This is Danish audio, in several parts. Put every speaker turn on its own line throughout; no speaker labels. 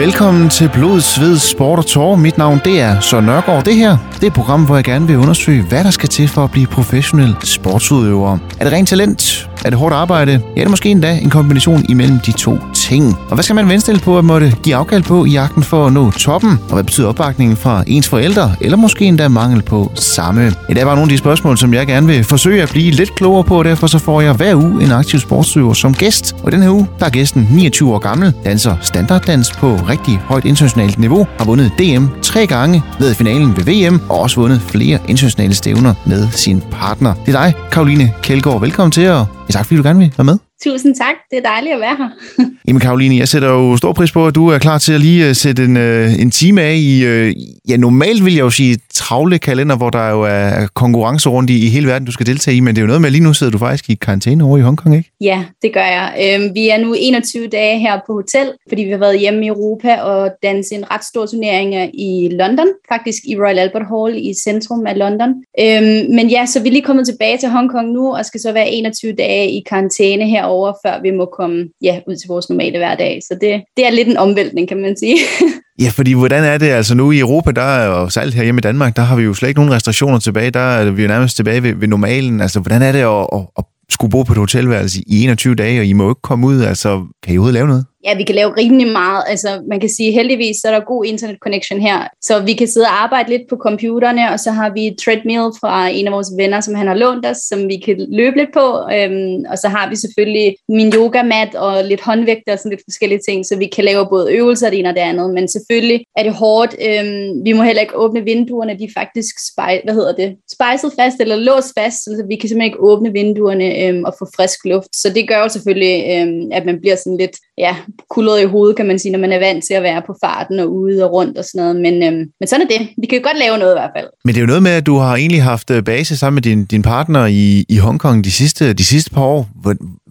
Velkommen til Blod, Sved, Sport og Tår. Mit navn det er Søren Nørgaard. Det her det er et program, hvor jeg gerne vil undersøge, hvad der skal til for at blive professionel sportsudøver. Er det rent talent? Er det hårdt arbejde? Ja, det er måske endda en kombination imellem de to ting. Og hvad skal man venstille på at måtte give afkald på i jagten for at nå toppen? Og hvad betyder opbakningen fra ens forældre? Eller måske endda mangel på samme? I det er bare nogle af de spørgsmål, som jeg gerne vil forsøge at blive lidt klogere på, og derfor så får jeg hver uge en aktiv sportsøver som gæst. Og den her uge, der er gæsten 29 år gammel, danser standarddans på rigtig højt internationalt niveau, har vundet DM tre gange, ved finalen ved VM, og også vundet flere internationale stævner med sin partner. Det er dig, Karoline Kjeldgaard. Velkommen til, og tak fordi du gerne vil være med.
Tusind tak. Det er dejligt at være her.
Jamen Karoline, jeg sætter jo stor pris på, at du er klar til at lige øh, sætte en, øh, en time af øh, i, ja normalt vil jeg jo sige travle kalender, hvor der jo er konkurrence rundt i, i hele verden, du skal deltage i, men det er jo noget med, lige nu sidder du faktisk i karantæne over i Hongkong, ikke?
Ja, det gør jeg. Øhm, vi er nu 21 dage her på hotel, fordi vi har været hjemme i Europa og danset en ret stor turnering i London, faktisk i Royal Albert Hall i centrum af London. Øhm, men ja, så vi er lige kommet tilbage til Hongkong nu, og skal så være 21 dage i karantæne herover, før vi må komme ja, ud til vores normale hverdag. Så det, det er lidt en omvæltning, kan man sige.
Ja, fordi hvordan er det? Altså nu i Europa, der er særligt her hjemme i Danmark, der har vi jo slet ikke nogen restriktioner tilbage. Der er vi jo nærmest tilbage ved, ved normalen. Altså hvordan er det at, at, at skulle bo på et hotelværelse i 21 dage, og I må jo ikke komme ud? Altså kan I overhovedet lave noget?
Ja, vi kan lave rimelig meget. Altså, man kan sige, heldigvis så er der god internet connection her, så vi kan sidde og arbejde lidt på computerne, og så har vi et treadmill fra en af vores venner, som han har lånt os, som vi kan løbe lidt på. Øhm, og så har vi selvfølgelig min yogamat og lidt håndvægter og sådan lidt forskellige ting, så vi kan lave både øvelser og det ene og det andet. Men selvfølgelig er det hårdt. Øhm, vi må heller ikke åbne vinduerne, de er faktisk spej, hvad hedder det? spejset fast eller låst fast, så vi kan simpelthen ikke åbne vinduerne øhm, og få frisk luft. Så det gør jo selvfølgelig, øhm, at man bliver sådan lidt, ja, kulret i hovedet, kan man sige, når man er vant til at være på farten og ude og rundt og sådan noget. Men, øhm, men sådan er det. Vi kan jo godt lave noget i hvert fald.
Men det er jo noget med, at du har egentlig haft øh, base sammen med din, din partner i, i Hongkong de sidste, de sidste par år.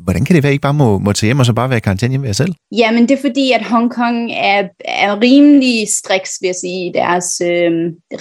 Hvordan kan det være, at I ikke bare må, må tage hjem og så bare være i karantæne hjemme ved jer selv?
Jamen, det er fordi, at Hongkong er, er rimelig striks, vil jeg sige, i deres øh,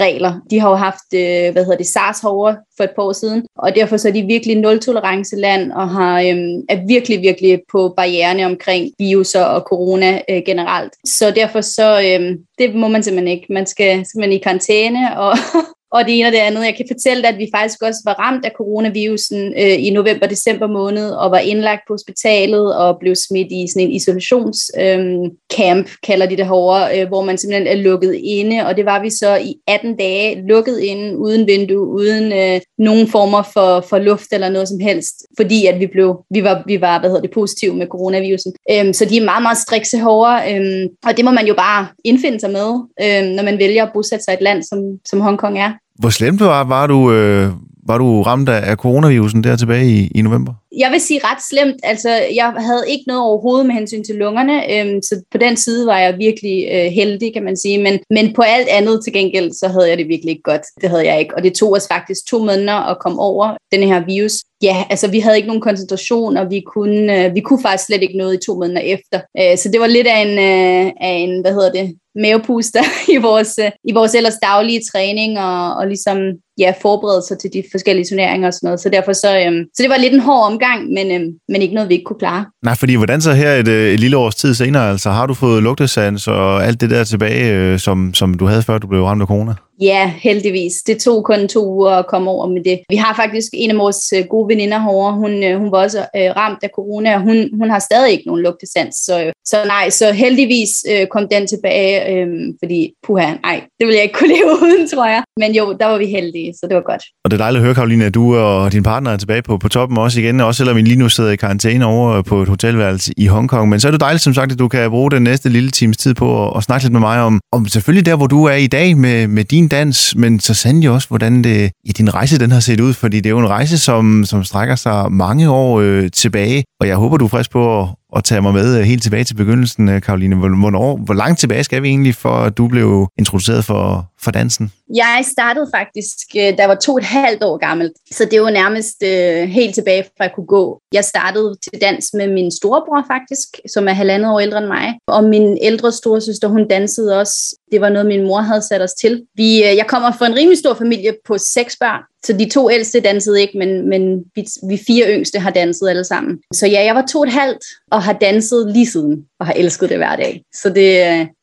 regler. De har jo haft, øh, hvad hedder det, SARS herovre for et par år siden, og derfor så er de virkelig nul-tolerance land, og har, øh, er virkelig, virkelig på barriererne omkring viruser og corona øh, generelt. Så derfor så, øh, det må man simpelthen ikke. Man skal simpelthen i karantæne, og, og det ene og det andet. Jeg kan fortælle dig, at vi faktisk også var ramt af coronavirusen øh, i november-december måned, og var indlagt på hospitalet og blev smidt i sådan en isolationscamp, øh, kalder de det herovre, øh, hvor man simpelthen er lukket inde, og det var vi så i 18 dage, lukket inde, uden vindue, uden øh, nogen former for, for luft eller noget som helst, fordi at vi blev, vi var, vi var hvad hedder det, positive med coronavirusen. Øh, så de er meget, meget strikse hårdere, øh, og det må man jo bare indfinde sig med, øh, når man vælger at bosætte sig i et land, som, som Hongkong er.
Hvor slemt var, var du, øh, var du ramt af coronavirusen der tilbage i, i november?
Jeg vil sige ret slemt. Altså, jeg havde ikke noget overhovedet med hensyn til lungerne, øhm, så på den side var jeg virkelig øh, heldig, kan man sige. Men, men på alt andet til gengæld, så havde jeg det virkelig ikke godt. Det havde jeg ikke. Og det tog os faktisk to måneder at komme over den her virus. Ja, altså vi havde ikke nogen koncentration, og vi kunne, øh, vi kunne faktisk slet ikke noget i to måneder efter. Øh, så det var lidt af en, øh, af en hvad hedder det, mavepuster i vores, øh, i vores ellers daglige træning og, og ligesom ja, forberede sig til de forskellige turneringer og sådan noget. Så derfor så, øhm, så det var lidt en hård omgang, men, øhm, men ikke noget, vi ikke kunne klare.
Nej, fordi hvordan så her et, øh, et lille års tid senere, altså har du fået lugtesans og alt det der tilbage, øh, som, som du havde før du blev ramt af corona?
Ja, heldigvis. Det tog kun to uger at komme over med det. Vi har faktisk en af vores øh, gode veninder herovre. Hun, øh, hun var også øh, ramt af corona, og hun, hun har stadig ikke nogen lugtesans. Så, så nej, så heldigvis øh, kom den tilbage, øh, fordi puha, nej, det ville jeg ikke kunne leve uden, tror jeg. Men jo, der var vi heldige, så det var godt.
Og det er dejligt at høre, Karoline, at du og din partner er tilbage på, på toppen også igen, også selvom vi lige nu sidder i karantæne over øh, på et hotelværelse i Hongkong. Men så er det dejligt, som sagt, at du kan bruge den næste lille times tid på at, at snakke lidt med mig om, om selvfølgelig der, hvor du er i dag med, med din dans, men så sandelig også, hvordan det, ja, din rejse den har set ud, fordi det er jo en rejse, som, som strækker sig mange år øh, tilbage, og jeg håber, du er frisk på at, at tage mig med øh, helt tilbage til begyndelsen, øh, Karoline. Hvornår, hvor langt tilbage skal vi egentlig, for at du blev introduceret for, for dansen?
Jeg startede faktisk, øh, da jeg var to og et halvt år gammel, så det var nærmest øh, helt tilbage fra jeg kunne gå. Jeg startede til dans med min storebror faktisk, som er halvandet år ældre end mig, og min ældre storesøster, hun dansede også. Det var noget, min mor havde sat os til. Vi, øh, jeg kommer fra en rimelig stor familie på seks børn, så de to ældste dansede ikke, men, men vi, vi fire yngste har danset alle sammen. Så ja, jeg var to og et halvt og har danset lige siden, og har elsket det hver dag. Så det,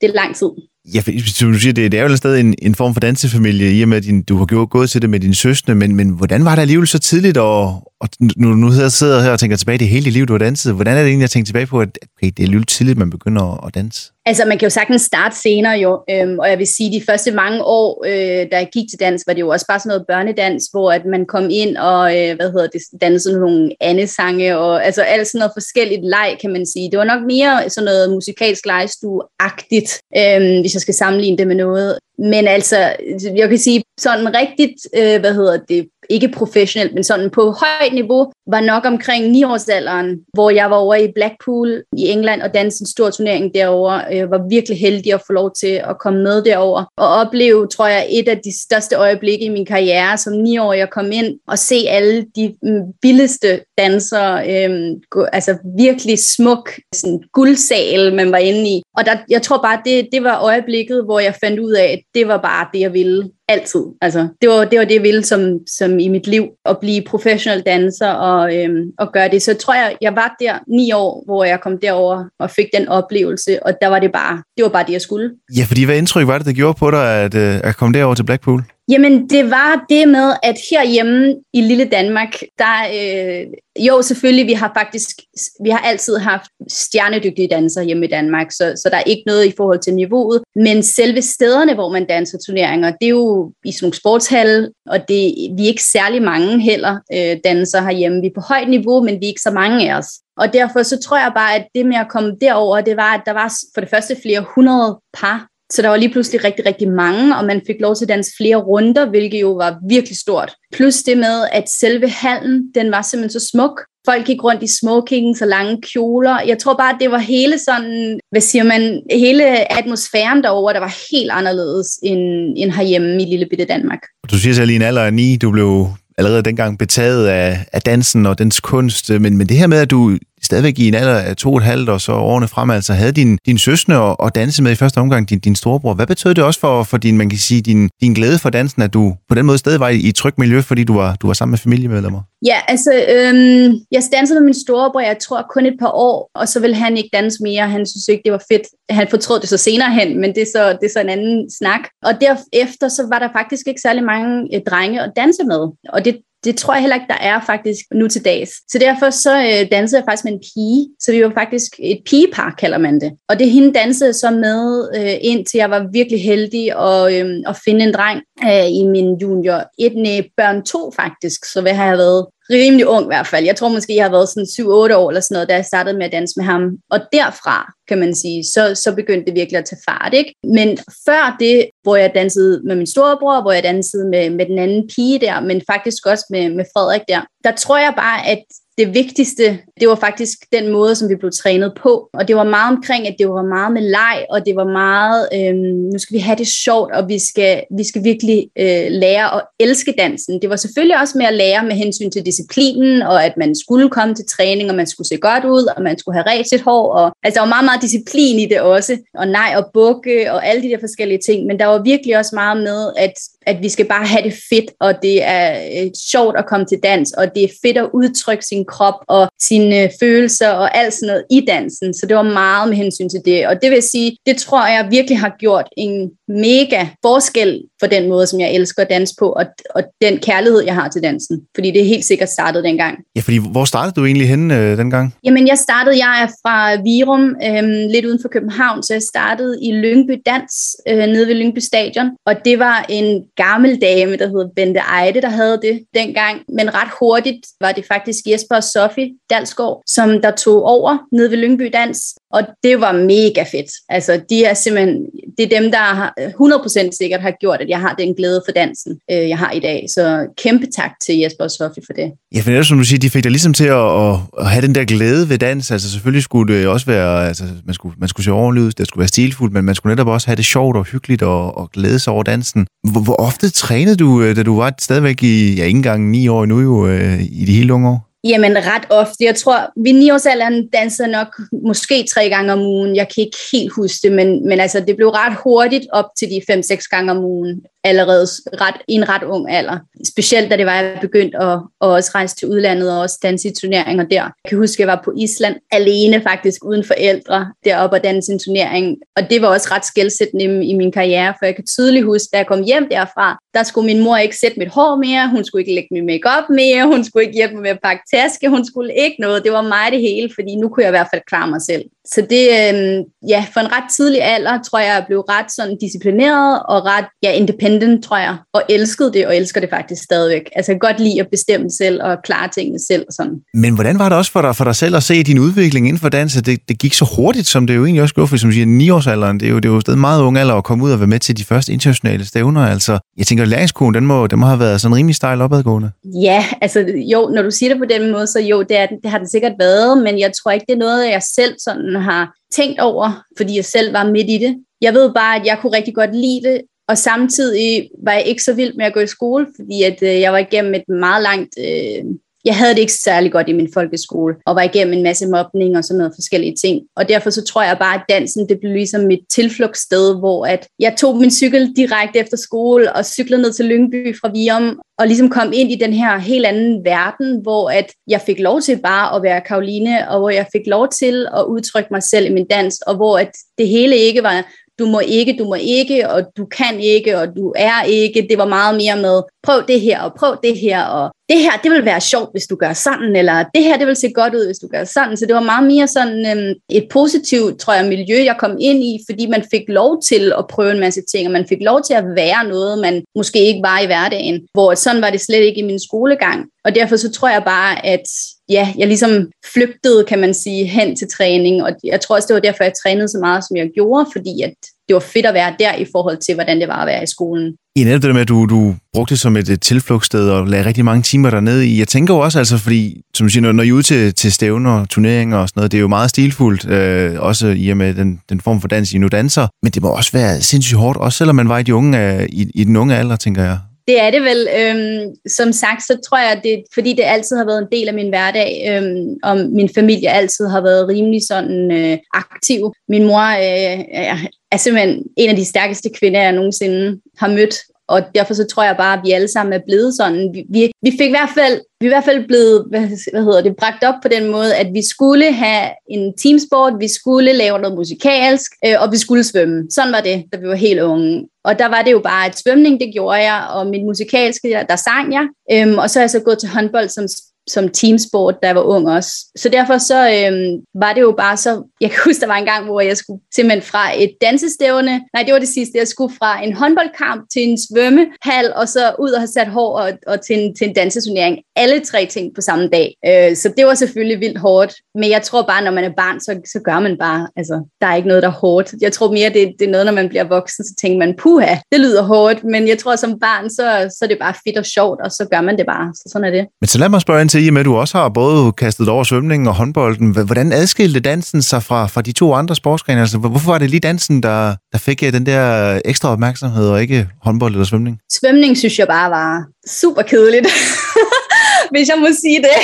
det er lang tid.
Ja, for, som du siger, det, det er jo stadig en, en form for dansefamilie, i og med, at din, du har gået, gået til det med dine søstre, men, men hvordan var det alligevel så tidligt, og, og nu, nu sidder jeg her og tænker tilbage, det hele dit liv, du har danset, hvordan er det egentlig, jeg tænker tilbage på, at okay, det er alligevel tidligt, man begynder at, at danse?
Altså, man kan jo sagtens starte senere jo, øhm, og jeg vil sige, de første mange år, øh, da jeg gik til dans, var det jo også bare sådan noget børnedans, hvor at man kom ind og, øh, hvad hedder det, dansede nogle andesange, og altså alt sådan noget forskelligt leg, kan man sige. Det var nok mere sådan noget musikalsk legestue-agtigt, øh, hvis jeg skal sammenligne det med noget. Men altså, jeg kan sige, sådan rigtigt, øh, hvad hedder det, ikke professionelt, men sådan på højt niveau, var nok omkring 9-årsalderen, hvor jeg var over i Blackpool i England og dansede en stor turnering derovre. Jeg var virkelig heldig at få lov til at komme med derover og opleve, tror jeg, et af de største øjeblikke i min karriere som 9 år, jeg kom ind og se alle de mm, vildeste dansere, øhm, altså virkelig smuk sådan guldsal, man var inde i. Og der, jeg tror bare, det, det var øjeblikket, hvor jeg fandt ud af, at det var bare det, jeg ville altid. Altså, det, var, det var det, jeg ville som, som i mit liv, at blive professionel danser og, øhm, og gøre det. Så jeg tror jeg, jeg var der ni år, hvor jeg kom derover og fik den oplevelse, og der var det bare, det var bare det, jeg skulle.
Ja, fordi hvad indtryk var det, der gjorde på dig, at, øh, at komme derover til Blackpool?
Jamen, det var det med, at herhjemme i lille Danmark, der, øh, jo selvfølgelig, vi har faktisk, vi har altid haft stjernedygtige dansere hjemme i Danmark, så, så der er ikke noget i forhold til niveauet, men selve stederne, hvor man danser turneringer, det er jo i sådan nogle sportshal, og det, vi er ikke særlig mange heller øh, dansere herhjemme. Vi er på højt niveau, men vi er ikke så mange af os. Og derfor så tror jeg bare, at det med at komme derover, det var, at der var for det første flere hundrede par, så der var lige pludselig rigtig, rigtig mange, og man fik lov til at danse flere runder, hvilket jo var virkelig stort. Plus det med, at selve hallen, den var simpelthen så smuk. Folk gik rundt i smoking, så lange kjoler. Jeg tror bare, at det var hele sådan, hvad siger man, hele atmosfæren derover, der var helt anderledes end, end herhjemme i lille bitte Danmark.
Du siger selv i en alder af ni, du blev allerede dengang betaget af, af dansen og dens kunst, men, men det her med, at du stadigvæk i en alder af to og et halvt og så årene frem, altså havde din, din søsne og, og danse med i første omgang, din, din storebror. Hvad betød det også for, for din, man kan sige, din, din glæde for dansen, at du på den måde stadig var i, i et trygt miljø, fordi du var, du var sammen med familiemedlemmer?
Ja, altså, øhm, jeg dansede med min storebror, jeg tror kun et par år, og så ville han ikke danse mere. Han synes ikke, det var fedt. Han fortrød det så senere hen, men det er så, det er så en anden snak. Og derefter, så var der faktisk ikke særlig mange øh, drenge at danse med. Og det det tror jeg heller ikke, der er faktisk nu til dags. Så derfor så øh, dansede jeg faktisk med en pige, så vi var faktisk et pigepar, kalder man det. Og det hende dansede så med, øh, indtil jeg var virkelig heldig at, øh, at finde en dreng øh, i min junior 1 børn 2 faktisk, så hvad har jeg været rimelig ung i hvert fald. Jeg tror måske, jeg har været sådan 7-8 år eller sådan noget, da jeg startede med at danse med ham. Og derfra, kan man sige, så, så begyndte det virkelig at tage fart. Ikke? Men før det, hvor jeg dansede med min storebror, hvor jeg dansede med, med den anden pige der, men faktisk også med, med Frederik der, der tror jeg bare, at det vigtigste, det var faktisk den måde, som vi blev trænet på. Og det var meget omkring, at det var meget med leg, og det var meget, øhm, nu skal vi have det sjovt, og vi skal, vi skal virkelig øh, lære at elske dansen. Det var selvfølgelig også med at lære med hensyn til disciplinen, og at man skulle komme til træning, og man skulle se godt ud, og man skulle have ret sit hår. Og, altså, der var meget, meget disciplin i det også, og nej og bukke, og alle de der forskellige ting. Men der var virkelig også meget med, at at vi skal bare have det fedt, og det er øh, sjovt at komme til dans, og det er fedt at udtrykke sin krop og sine øh, følelser og alt sådan noget i dansen. Så det var meget med hensyn til det. Og det vil sige, det tror jeg virkelig har gjort en mega forskel for den måde, som jeg elsker at danse på, og, og den kærlighed, jeg har til dansen. Fordi det er helt sikkert startet dengang.
Ja, fordi hvor startede du egentlig henne øh, dengang?
Jamen, jeg startede, jeg er fra Virum, øh, lidt uden for København, så jeg startede i Lyngby Dans, øh, nede ved Lyngby Stadion, og det var en gammel dame, der hedder Bente Eide, der havde det dengang, men ret hurtigt var det faktisk Jesper og Sofie Dalsgaard, som der tog over nede ved Lyngby Dans, og det var mega fedt. Altså, de er simpelthen, det er dem, der har øh, 100% sikkert har gjort, at jeg har den glæde for dansen, øh, jeg har i dag. Så kæmpe tak til Jesper og Sofie for det.
Ja, for netop som du siger, de fik dig ligesom til at, at, at have den der glæde ved dans. Altså selvfølgelig skulle det også være, altså man skulle, man skulle se ordentligt ud, det skulle være stilfuldt, men man skulle netop også have det sjovt og hyggeligt og, og glæde sig over dansen. Hvor, hvor ofte trænede du, øh, da du var stadigvæk i, ja ikke engang ni år nu jo, øh, i de hele unge år?
Jamen ret ofte. Jeg tror, ved 9 års dansede nok måske tre gange om ugen. Jeg kan ikke helt huske det, men, men altså, det blev ret hurtigt op til de 5-6 gange om ugen allerede ret, i en ret ung alder. Specielt da det var, at jeg begyndte at, at også rejse til udlandet og også danse i turneringer der. Jeg kan huske, at jeg var på Island alene faktisk, uden forældre, deroppe og danse en turnering. Og det var også ret skældsættende i min karriere, for jeg kan tydeligt huske, da jeg kom hjem derfra, der skulle min mor ikke sætte mit hår mere, hun skulle ikke lægge min makeup mere, hun skulle ikke hjælpe mig med at pakke taske, hun skulle ikke noget. Det var mig det hele, fordi nu kunne jeg i hvert fald klare mig selv. Så det, øh, ja, for en ret tidlig alder, tror jeg, jeg blev ret sådan disciplineret og ret, ja, independent, tror jeg, og elskede det, og elsker det faktisk stadigvæk. Altså, jeg kan godt lide at bestemme selv og klare tingene selv og sådan.
Men hvordan var det også for dig, for dig selv at se din udvikling inden for dans? Det, det gik så hurtigt, som det jo egentlig også gjorde, for som siger, 9-årsalderen, det er jo, det er jo stadig meget ung alder at komme ud og være med til de første internationale stævner. Altså, jeg tænker, læringskurven, den må, den må have været sådan rimelig stejl opadgående.
Ja, altså jo, når du siger det på den måde, så jo, det, er, det har det sikkert været, men jeg tror ikke, det er noget, jeg selv sådan har tænkt over, fordi jeg selv var midt i det. Jeg ved bare, at jeg kunne rigtig godt lide det, og samtidig var jeg ikke så vild med at gå i skole, fordi at, øh, jeg var igennem et meget langt øh, jeg havde det ikke særlig godt i min folkeskole, og var igennem en masse mobning og sådan noget forskellige ting. Og derfor så tror jeg bare, at dansen det blev ligesom mit tilflugtssted, hvor at jeg tog min cykel direkte efter skole og cyklede ned til Lyngby fra Vium, og ligesom kom ind i den her helt anden verden, hvor at jeg fik lov til bare at være Karoline, og hvor jeg fik lov til at udtrykke mig selv i min dans, og hvor at det hele ikke var du må ikke, du må ikke, og du kan ikke, og du er ikke. Det var meget mere med, prøv det her, og prøv det her, og det her, det vil være sjovt, hvis du gør sådan, eller det her, det vil se godt ud, hvis du gør sådan. Så det var meget mere sådan øhm, et positivt, tror jeg, miljø, jeg kom ind i, fordi man fik lov til at prøve en masse ting, og man fik lov til at være noget, man måske ikke var i hverdagen, hvor sådan var det slet ikke i min skolegang. Og derfor så tror jeg bare, at ja, jeg ligesom flygtede, kan man sige, hen til træning, og jeg tror også, det var derfor, jeg trænede så meget, som jeg gjorde, fordi at det var fedt at være der i forhold til, hvordan det var at være i skolen.
I netop det med, at du, du brugte det som et, et tilflugtssted og lagde rigtig mange timer dernede i. Jeg tænker jo også, altså, fordi, som du siger, når, når I er ude til, til stævner, turneringer og sådan noget, det er jo meget stilfuldt, øh, også i og med den, den form for dans, I nu danser. Men det må også være sindssygt hårdt, også selvom man var i, de unge, øh, i, i den unge alder, tænker jeg.
Det er det vel. Øhm, som sagt, så tror jeg, det fordi det altid har været en del af min hverdag, øhm, og min familie altid har været rimelig sådan øh, aktiv. Min mor øh, er simpelthen en af de stærkeste kvinder, jeg nogensinde har mødt, og derfor så tror jeg bare, at vi alle sammen er blevet sådan. Vi, vi, vi fik i hvert fald, vi er i hvert fald blevet, hvad, hvad hedder det, bragt op på den måde, at vi skulle have en teamsport, vi skulle lave noget musikalsk, øh, og vi skulle svømme. Sådan var det, da vi var helt unge. Og der var det jo bare, at svømning, det gjorde jeg, og min musikalske, der sang jeg. Øhm, og så er jeg så gået til håndbold som som teamsport, da jeg var ung også. Så derfor så øhm, var det jo bare så, jeg kan huske, der var en gang, hvor jeg skulle simpelthen fra et dansestævne, nej, det var det sidste, jeg skulle fra en håndboldkamp til en svømmehal, og så ud og have sat hår og, og til, en, til en dansesurnering. Alle tre ting på samme dag. Øh, så det var selvfølgelig vildt hårdt, men jeg tror bare, når man er barn, så, så gør man bare, altså, der er ikke noget, der er hårdt. Jeg tror mere, det, det er noget, når man bliver voksen, så tænker man, puha, det lyder hårdt, men jeg tror, som barn, så, så er det bare fedt og sjovt, og så gør man det bare. Så sådan er det.
Men så lad mig spørge ind til, i og med, at du også har både kastet over svømningen og håndbolden. Hvordan adskilte dansen sig fra, fra de to andre sportsgrene? Altså, hvorfor var det lige dansen, der, der fik øh, den der ekstra opmærksomhed, og ikke håndbold eller svømning?
Svømning synes jeg bare var super kedeligt, hvis jeg må sige det.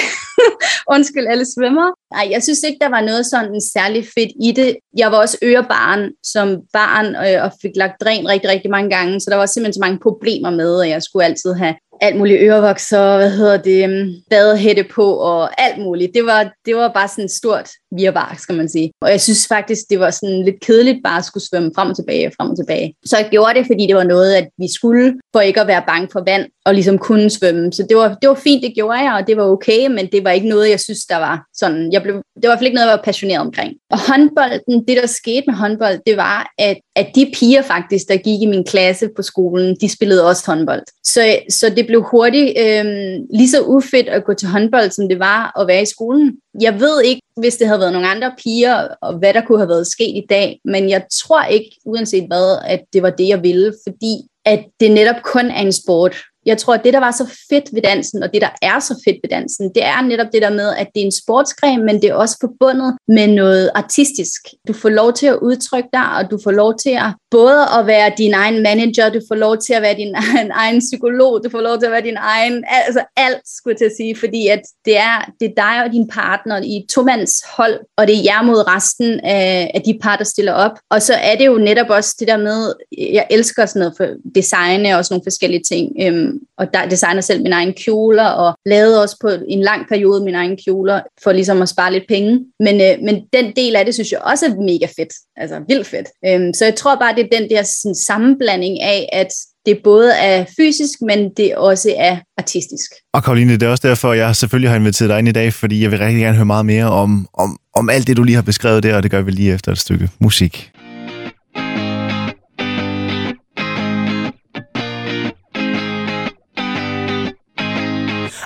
Undskyld alle svømmer. Nej, jeg synes ikke, der var noget sådan særligt fedt i det. Jeg var også ørebarn som barn, øh, og fik lagt dræn rigtig, rigtig mange gange, så der var simpelthen så mange problemer med, at jeg skulle altid have alt muligt ørevoks hvad hedder det, øhm, badehætte på og alt muligt. Det var, det var bare sådan et stort virvar, skal man sige. Og jeg synes faktisk, det var sådan lidt kedeligt bare at skulle svømme frem og tilbage, frem og tilbage. Så jeg gjorde det, fordi det var noget, at vi skulle, for ikke at være bange for vand og ligesom kunne svømme. Så det var, det var fint, det gjorde jeg, og det var okay, men det var ikke noget, jeg synes, der var sådan, jeg blev, det var i hvert fald ikke noget, jeg var passioneret omkring. Og håndbolden, det der skete med håndbold, det var, at, at de piger faktisk, der gik i min klasse på skolen, de spillede også håndbold. Så, så det blev hurtigt øh, lige så ufedt at gå til håndbold, som det var at være i skolen. Jeg ved ikke, hvis det havde været nogle andre piger, og hvad der kunne have været sket i dag, men jeg tror ikke, uanset hvad, at det var det, jeg ville, fordi at det netop kun er en sport. Jeg tror, at det, der var så fedt ved dansen, og det, der er så fedt ved dansen, det er netop det der med, at det er en sportsgren, men det er også forbundet med noget artistisk. Du får lov til at udtrykke dig, og du får lov til at både at være din egen manager, du får lov til at være din egen psykolog, du får lov til at være din egen, altså alt skulle jeg til at sige, fordi at det er, det er dig og din partner i et tomands hold, og det er jer mod resten af, af de par, der stiller op. Og så er det jo netop også det der med, jeg elsker sådan noget for designe og sådan nogle forskellige ting, øhm, og der designer selv mine egne kjoler, og lavede også på en lang periode mine egne kjoler, for ligesom at spare lidt penge. Men, øh, men den del af det, synes jeg også er mega fedt, altså vildt fedt. Øhm, så jeg tror bare, det er den der sådan, sammenblanding af, at det både er fysisk, men det også er artistisk.
Og Karoline, det er også derfor, jeg selvfølgelig har inviteret dig ind i dag, fordi jeg vil rigtig gerne høre meget mere om, om, om alt det, du lige har beskrevet der, og det gør vi lige efter et stykke musik.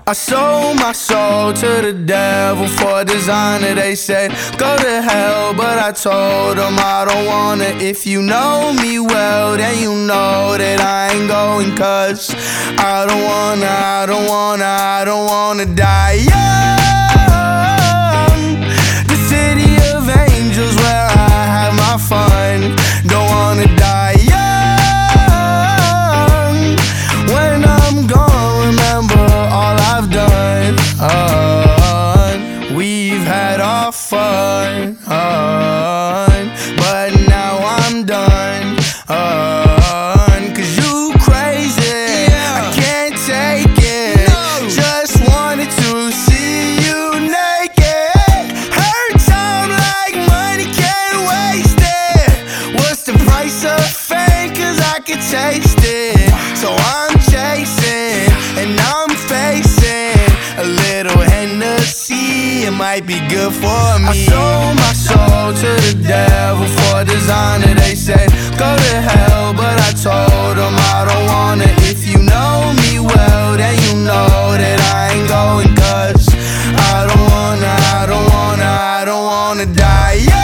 I sold my soul to the devil for a designer. They said, go to hell, but I told them I don't wanna. If you know me well, then you know that I ain't going. Cause I don't wanna, I don't wanna, I don't wanna die young. The city of angels where I have my fun. Oh. Might be good for me. I sold my soul to the devil for designer. They said, go to hell, but I told them I don't wanna. If you know me well, then you know that I ain't going. Cause I don't wanna, I don't wanna, I don't wanna die.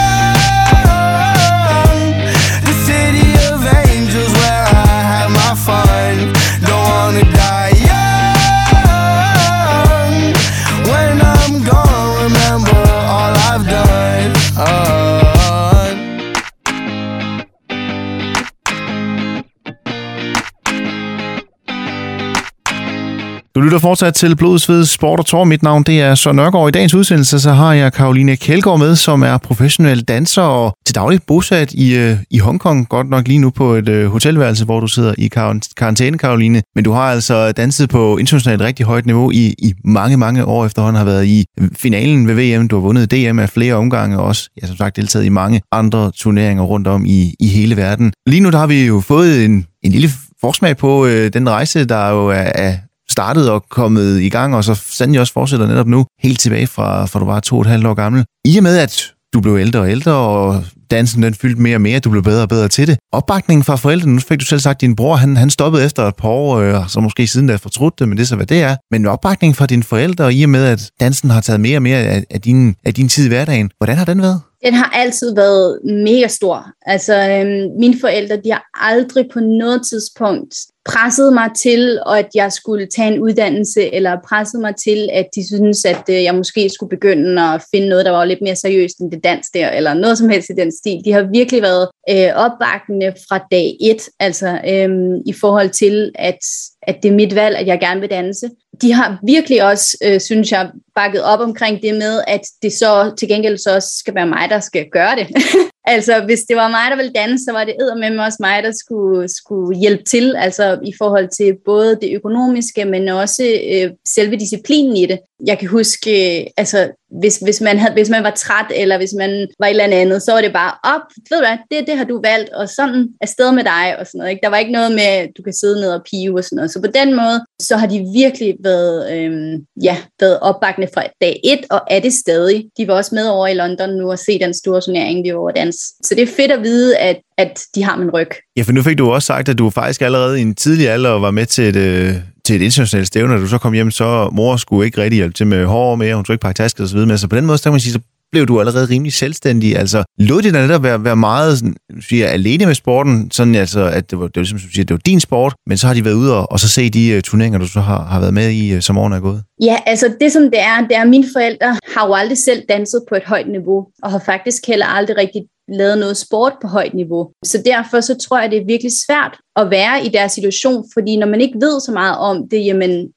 Lytter fortsat til Blodsved Sport og Tor. Mit navn det er Søren Nørgaard. I dagens udsendelse så har jeg Karoline Kjeldgaard med, som er professionel danser og til daglig bosat i, øh, i Hongkong. Godt nok lige nu på et øh, hotelværelse, hvor du sidder i karantæne, Karoline. Men du har altså danset på internationalt rigtig højt niveau i, i mange, mange år efterhånden. Har været i finalen ved VM. Du har vundet DM af flere omgange og også, ja, som sagt, deltaget i mange andre turneringer rundt om i, i hele verden. Lige nu der har vi jo fået en, en lille forsmag på øh, den rejse, der jo er, er startet og kommet i gang, og så sandelig også fortsætter netop nu, helt tilbage fra, fra du var to og et halvt år gammel. I og med, at du blev ældre og ældre, og dansen den fyldte mere og mere, du blev bedre og bedre til det. Opbakningen fra forældrene, nu fik du selv sagt, at din bror, han, han stoppede efter et par år, øh, så måske siden da fortrudt det, men det er så, hvad det er. Men opbakningen fra dine forældre, og i og med, at dansen har taget mere og mere af, af, din, af din tid i hverdagen, hvordan har den været?
Den har altid været mega stor. Altså, øhm, mine forældre, de har aldrig på noget tidspunkt pressede mig til, at jeg skulle tage en uddannelse, eller pressede mig til, at de synes, at øh, jeg måske skulle begynde at finde noget, der var lidt mere seriøst end det dans der, eller noget som helst i den stil. De har virkelig været øh, opbakkende fra dag et, altså øh, i forhold til, at, at det er mit valg, at jeg gerne vil danse. De har virkelig også, øh, synes jeg, bakket op omkring det med, at det så til gengæld så også skal være mig, der skal gøre det. Altså, hvis det var mig, der ville danse, så var det med også mig, der skulle, skulle hjælpe til, altså i forhold til både det økonomiske, men også øh, selve disciplinen i det. Jeg kan huske, øh, altså, hvis, hvis, man havde, hvis man var træt, eller hvis man var et eller andet, så var det bare op, ved du hvad, det, det har du valgt, og sådan er sted med dig, og sådan noget. Ikke? Der var ikke noget med, at du kan sidde ned og pive og sådan noget. Så på den måde, så har de virkelig været, øhm, ja, været opbakne fra dag et, og er det stadig. De var også med over i London nu og se den store turnering, vi var over dans. Så det er fedt at vide, at, at de har min ryg.
Ja, for nu fik du også sagt, at du faktisk allerede i en tidlig alder var med til et, øh, til et internationalt stævne, og du så kom hjem, så mor skulle ikke rigtig hjælpe til med hår mere, hun skulle ikke pakke tasker og så videre med. Så på den måde, så kan man sige, så blev du allerede rimelig selvstændig. Altså, lod det netop være, være meget sådan, siger, alene med sporten, sådan altså, at det var, det var ligesom, som du siger, det var din sport, men så har de været ude og, og så se de uh, turneringer, du så har, har været med i, uh, som årene er gået?
Ja, altså det som det er, det er, at mine forældre har jo aldrig selv danset på et højt niveau, og har faktisk heller aldrig rigtig lavet noget sport på højt niveau. Så derfor så tror jeg, det er virkelig svært at være i deres situation, fordi når man ikke ved så meget om det, jamen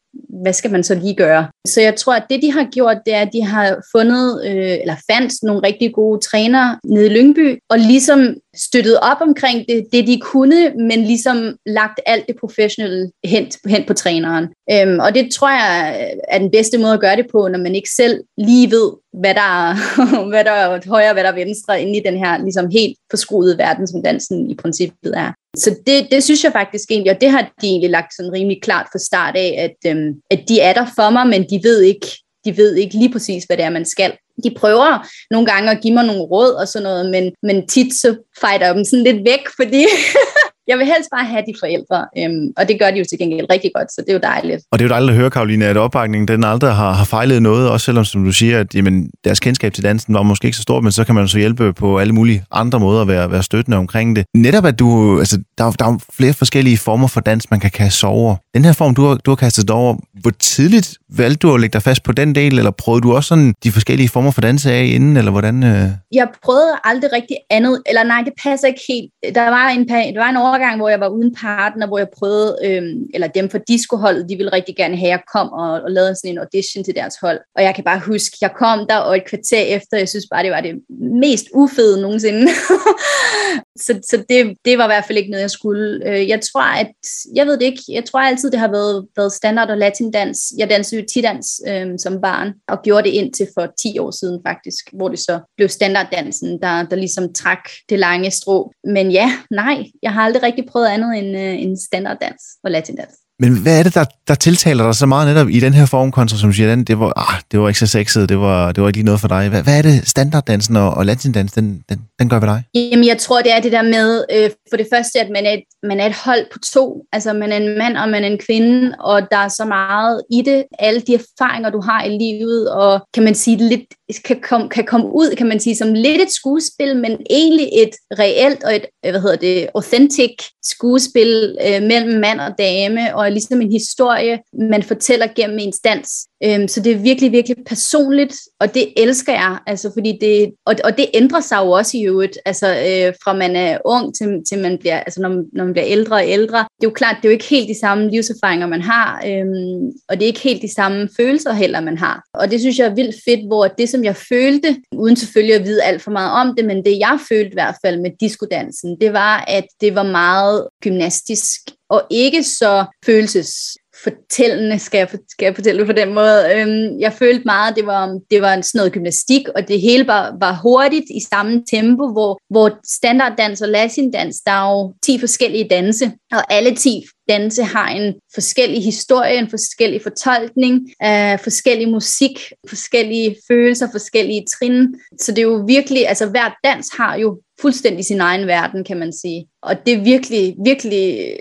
hvad skal man så lige gøre? Så jeg tror, at det, de har gjort, det er, at de har fundet, øh, eller fandt nogle rigtig gode trænere nede i Lyngby, og ligesom støttet op omkring det, det de kunne, men ligesom lagt alt det professionelle hen, hen på træneren. Øhm, og det tror jeg er den bedste måde at gøre det på, når man ikke selv lige ved, hvad der er, hvad der er højre og hvad der er venstre inde i den her ligesom helt forskruede verden, som dansen i princippet er. Så det, det synes jeg faktisk egentlig, og det har de egentlig lagt sådan rimelig klart fra start af, at, øhm, at de er der for mig, men de ved ikke, de ved ikke lige præcis, hvad det er, man skal. De prøver nogle gange at give mig nogle råd og sådan noget, men, men tit så fejder dem sådan lidt væk, fordi jeg vil helst bare have de forældre, øhm, og det gør de jo til gengæld rigtig godt, så det er jo dejligt.
Og det er jo dejligt at høre, Karoline, at opbakningen den aldrig har, har fejlet noget, også selvom, som du siger, at jamen, deres kendskab til dansen var måske ikke så stort, men så kan man så hjælpe på alle mulige andre måder at være, være støttende omkring det. Netop at du, altså, der, der er flere forskellige former for dans, man kan kaste sig over. Den her form, du har, du har kastet over, hvor tidligt valgte du at lægge dig fast på den del, eller prøvede du også sådan de forskellige former for dans af inden, eller hvordan? Øh?
Jeg prøvede aldrig rigtig andet, eller nej, det passer ikke helt. Der var en, der var en overgang, hvor jeg var uden partner, hvor jeg prøvede, øhm, eller dem fra discoholdet, de ville rigtig gerne have, at jeg kom og, og lavede sådan en audition til deres hold. Og jeg kan bare huske, jeg kom der, og et kvarter efter, jeg synes bare, det var det mest ufede nogensinde. så så det, det var i hvert fald ikke noget, jeg skulle. Øh, jeg tror, at, jeg ved det ikke, jeg tror altid, det har været, været standard og latindans. Jeg dansede jo tidans øhm, som barn, og gjorde det indtil for 10 år siden faktisk, hvor det så blev standarddansen, der, der ligesom trak det lange strå. Men ja, nej, jeg har aldrig rigtig prøvet andet end, øh, end standarddans og latindans.
Men hvad er det, der, der tiltaler dig så meget netop i den her form, kontra som siger, den, det var, ah, det var ikke så sexet, det var, det var ikke lige noget for dig. Hvad, hvad er det, standarddansen og, og latindans, den, den, den gør ved dig?
Jamen, jeg tror, det er det der med, øh, for det første, at man er, et, man er et hold på to. Altså, man er en mand, og man er en kvinde, og der er så meget i det. Alle de erfaringer, du har i livet, og kan man sige, lidt kan, kom, kan komme ud, kan man sige, som lidt et skuespil, men egentlig et reelt og et, hvad hedder det, authentic skuespil øh, mellem mand og dame, og ligesom en historie, man fortæller gennem en dans. Øhm, så det er virkelig, virkelig personligt, og det elsker jeg, altså fordi det, og, og det ændrer sig jo også i øvrigt, altså øh, fra man er ung til, til man bliver, altså når, når man bliver ældre og ældre. Det er jo klart, det er jo ikke helt de samme livserfaringer, man har, øhm, og det er ikke helt de samme følelser heller, man har. Og det synes jeg er vildt fedt, hvor det, som jeg følte, uden selvfølgelig at vide alt for meget om det, men det jeg følte i hvert fald med diskodansen, det var, at det var meget gymnastisk, og ikke så følelsesfortællende, skal jeg, skal jeg fortælle det på den måde. Øhm, jeg følte meget, det var, det var sådan noget gymnastik, og det hele var, var hurtigt i samme tempo, hvor, hvor standarddans og latindans, der er jo 10 forskellige danse, og alle 10 danse har en forskellig historie, en forskellig fortolkning, øh, forskellig musik, forskellige følelser, forskellige trin. Så det er jo virkelig, altså hver dans har jo fuldstændig sin egen verden, kan man sige. Og det er virkelig, virkelig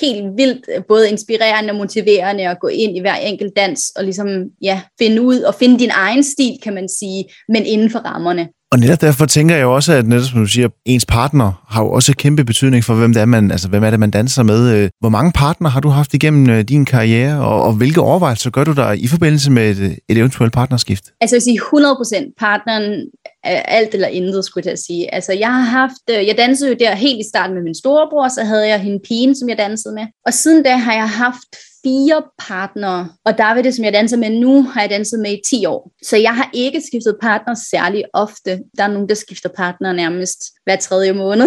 helt vildt øh, både inspirerende og motiverende at gå ind i hver enkelt dans og ligesom ja, finde ud og finde din egen stil, kan man sige, men inden for rammerne.
Og netop derfor tænker jeg også, at netop som du siger, ens partner har jo også kæmpe betydning for, hvem det er, man, altså, hvem er det, man danser med. Øh, hvor mange partner har du haft igennem øh, din karriere, og, og hvilke overvejelser gør du der i forbindelse med et, et eventuelt partnerskift?
Altså jeg vil sige 100% partneren alt eller intet, skulle jeg sige. Altså, jeg har haft, øh, jeg dansede jo der helt i starten med min storebror, så havde jeg hende pigen, som jeg dansede med. Og siden da har jeg haft fire partnere, og David, som jeg danser med nu, har jeg danset med i 10 år. Så jeg har ikke skiftet partner særlig ofte. Der er nogen, der skifter partner nærmest hver tredje måned.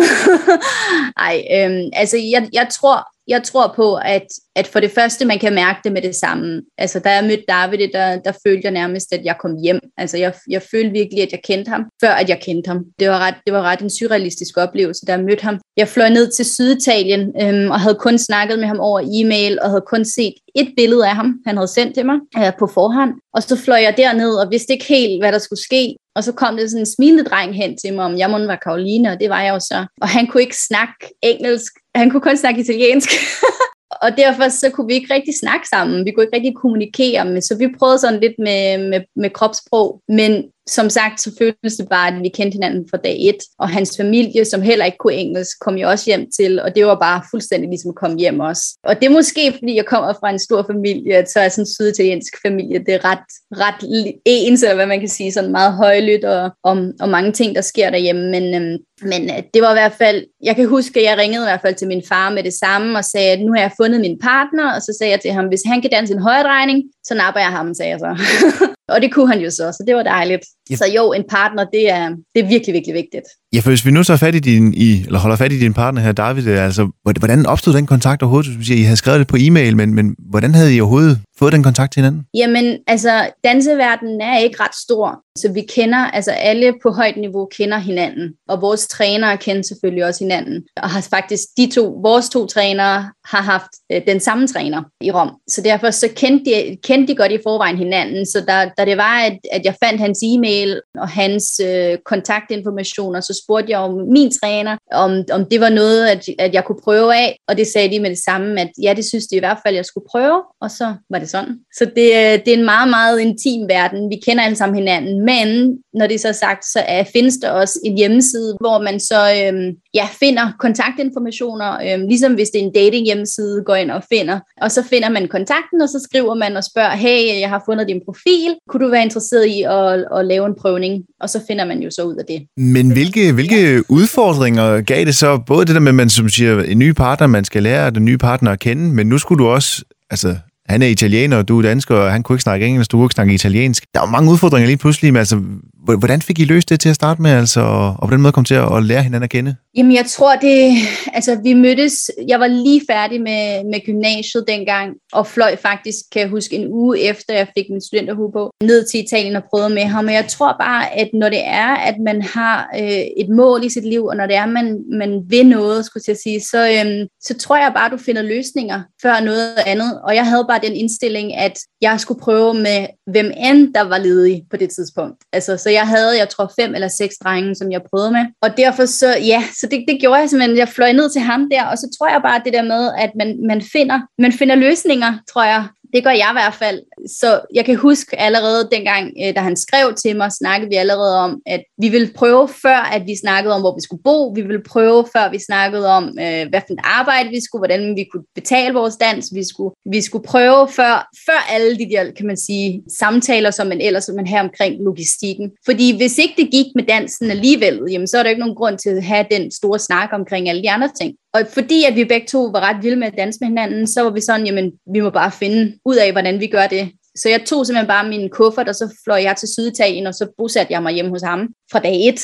Ej, øhm, altså jeg, jeg tror, jeg tror på, at, at for det første, man kan mærke det med det samme. Altså, da jeg mødte David, der, der følte jeg nærmest, at jeg kom hjem. Altså, jeg, jeg følte virkelig, at jeg kendte ham, før at jeg kendte ham. Det var ret, det var ret en surrealistisk oplevelse, da jeg mødte ham. Jeg fløj ned til Syditalien, øhm, og havde kun snakket med ham over e-mail, og havde kun set et billede af ham, han havde sendt til mig øh, på forhånd. Og så fløj jeg derned, og vidste ikke helt, hvad der skulle ske. Og så kom det sådan en smilende dreng hen til mig, om jeg måtte være Karoline, og det var jeg jo så. Og han kunne ikke snakke engelsk, han kunne kun snakke italiensk. og derfor så kunne vi ikke rigtig snakke sammen. Vi kunne ikke rigtig kommunikere, med, så vi prøvede sådan lidt med, med, med kropssprog. Men som sagt, så føltes det bare, at vi kendte hinanden fra dag et, og hans familie, som heller ikke kunne engelsk, kom jo også hjem til, og det var bare fuldstændig ligesom at komme hjem også. Og det er måske, fordi jeg kommer fra en stor familie, så er sådan en syditaliensk familie, det er ret, ret ens, eller hvad man kan sige, sådan meget højlydt, og, og, og mange ting, der sker derhjemme, men øhm, men øh, det var i hvert fald, jeg kan huske, at jeg ringede i hvert fald til min far med det samme, og sagde, at nu har jeg fundet min partner, og så sagde jeg til ham, hvis han kan danse en højredrejning, så napper jeg ham, sagde jeg så. og det kunne han jo så, så det var dejligt. Yep. Så jo, en partner, det er, det er virkelig, virkelig vigtigt.
Ja, for hvis vi nu så fat i din, i, eller holder fat i din partner her, David, altså, hvordan opstod den kontakt overhovedet? Du siger, I havde skrevet det på e-mail, men, men hvordan havde I overhovedet fået den kontakt til hinanden?
Jamen, altså, danseverdenen er ikke ret stor, så vi kender, altså alle på højt niveau kender hinanden, og vores trænere kender selvfølgelig også hinanden, og har faktisk de to, vores to trænere har haft øh, den samme træner i Rom, så derfor så kendte de, kendte de godt i forvejen hinanden, så da, da det var, at, at jeg fandt hans e-mail og hans øh, kontaktinformationer, så spurgte jeg om min træner, om, om det var noget, at, at jeg kunne prøve af, og det sagde de med det samme, at ja, det synes de i hvert fald, jeg skulle prøve, og så var det sådan. Så det, øh, det er en meget, meget intim verden. Vi kender alle sammen hinanden, men når det så er sagt, så er, findes der også en hjemmeside, hvor man så øh, ja, finder kontaktinformationer, øh, ligesom hvis det er en dating hjemmeside, går ind og finder, og så finder man kontakten, og så skriver man og spørger, hey, jeg har fundet din profil, kunne du være interesseret i at, at lave en prøvning? Og så finder man jo så ud af det.
Men hvilke, hvilke udfordringer gav det så? Både det der med, man som siger, en ny partner, man skal lære den nye partner at kende, men nu skulle du også altså, han er italiener, og du er dansker, og han kunne ikke snakke engelsk, du kunne ikke snakke italiensk. Der var mange udfordringer lige pludselig, men altså, hvordan fik I løst det til at starte med, altså, og på den måde kom til at lære hinanden at kende?
Jamen, jeg tror, det... Altså, vi mødtes... Jeg var lige færdig med, med gymnasiet dengang, og fløj faktisk, kan jeg huske, en uge efter, jeg fik min studenterhue på, ned til Italien og prøvede med ham. Og jeg tror bare, at når det er, at man har øh, et mål i sit liv, og når det er, at man, man vil noget, skulle jeg sige, så, øh, så tror jeg bare, at du finder løsninger før noget andet. Og jeg havde bare den indstilling, at jeg skulle prøve med hvem end der var ledig på det tidspunkt. Altså, så jeg havde, jeg tror, fem eller seks drenge, som jeg prøvede med. Og derfor så, ja, så det, det gjorde jeg simpelthen. Jeg fløj ned til ham der, og så tror jeg bare det der med, at man, man, finder, man finder løsninger, tror jeg, det gør jeg i hvert fald. Så jeg kan huske allerede dengang, øh, da han skrev til mig, snakkede vi allerede om, at vi ville prøve før, at vi snakkede om, hvor vi skulle bo. Vi ville prøve før, vi snakkede om, øh, hvad for et arbejde vi skulle, hvordan vi kunne betale vores dans. Vi skulle, vi skulle prøve før, før alle de der, kan man sige, samtaler, som man ellers man have omkring logistikken. Fordi hvis ikke det gik med dansen alligevel, jamen, så er der ikke nogen grund til at have den store snak omkring alle de andre ting. Og fordi at vi begge to var ret vilde med at danse med hinanden, så var vi sådan, jamen, vi må bare finde ud af, hvordan vi gør det. Så jeg tog simpelthen bare min kuffert, og så fløj jeg til Syditalien, og så bosatte jeg mig hjemme hos ham fra dag et.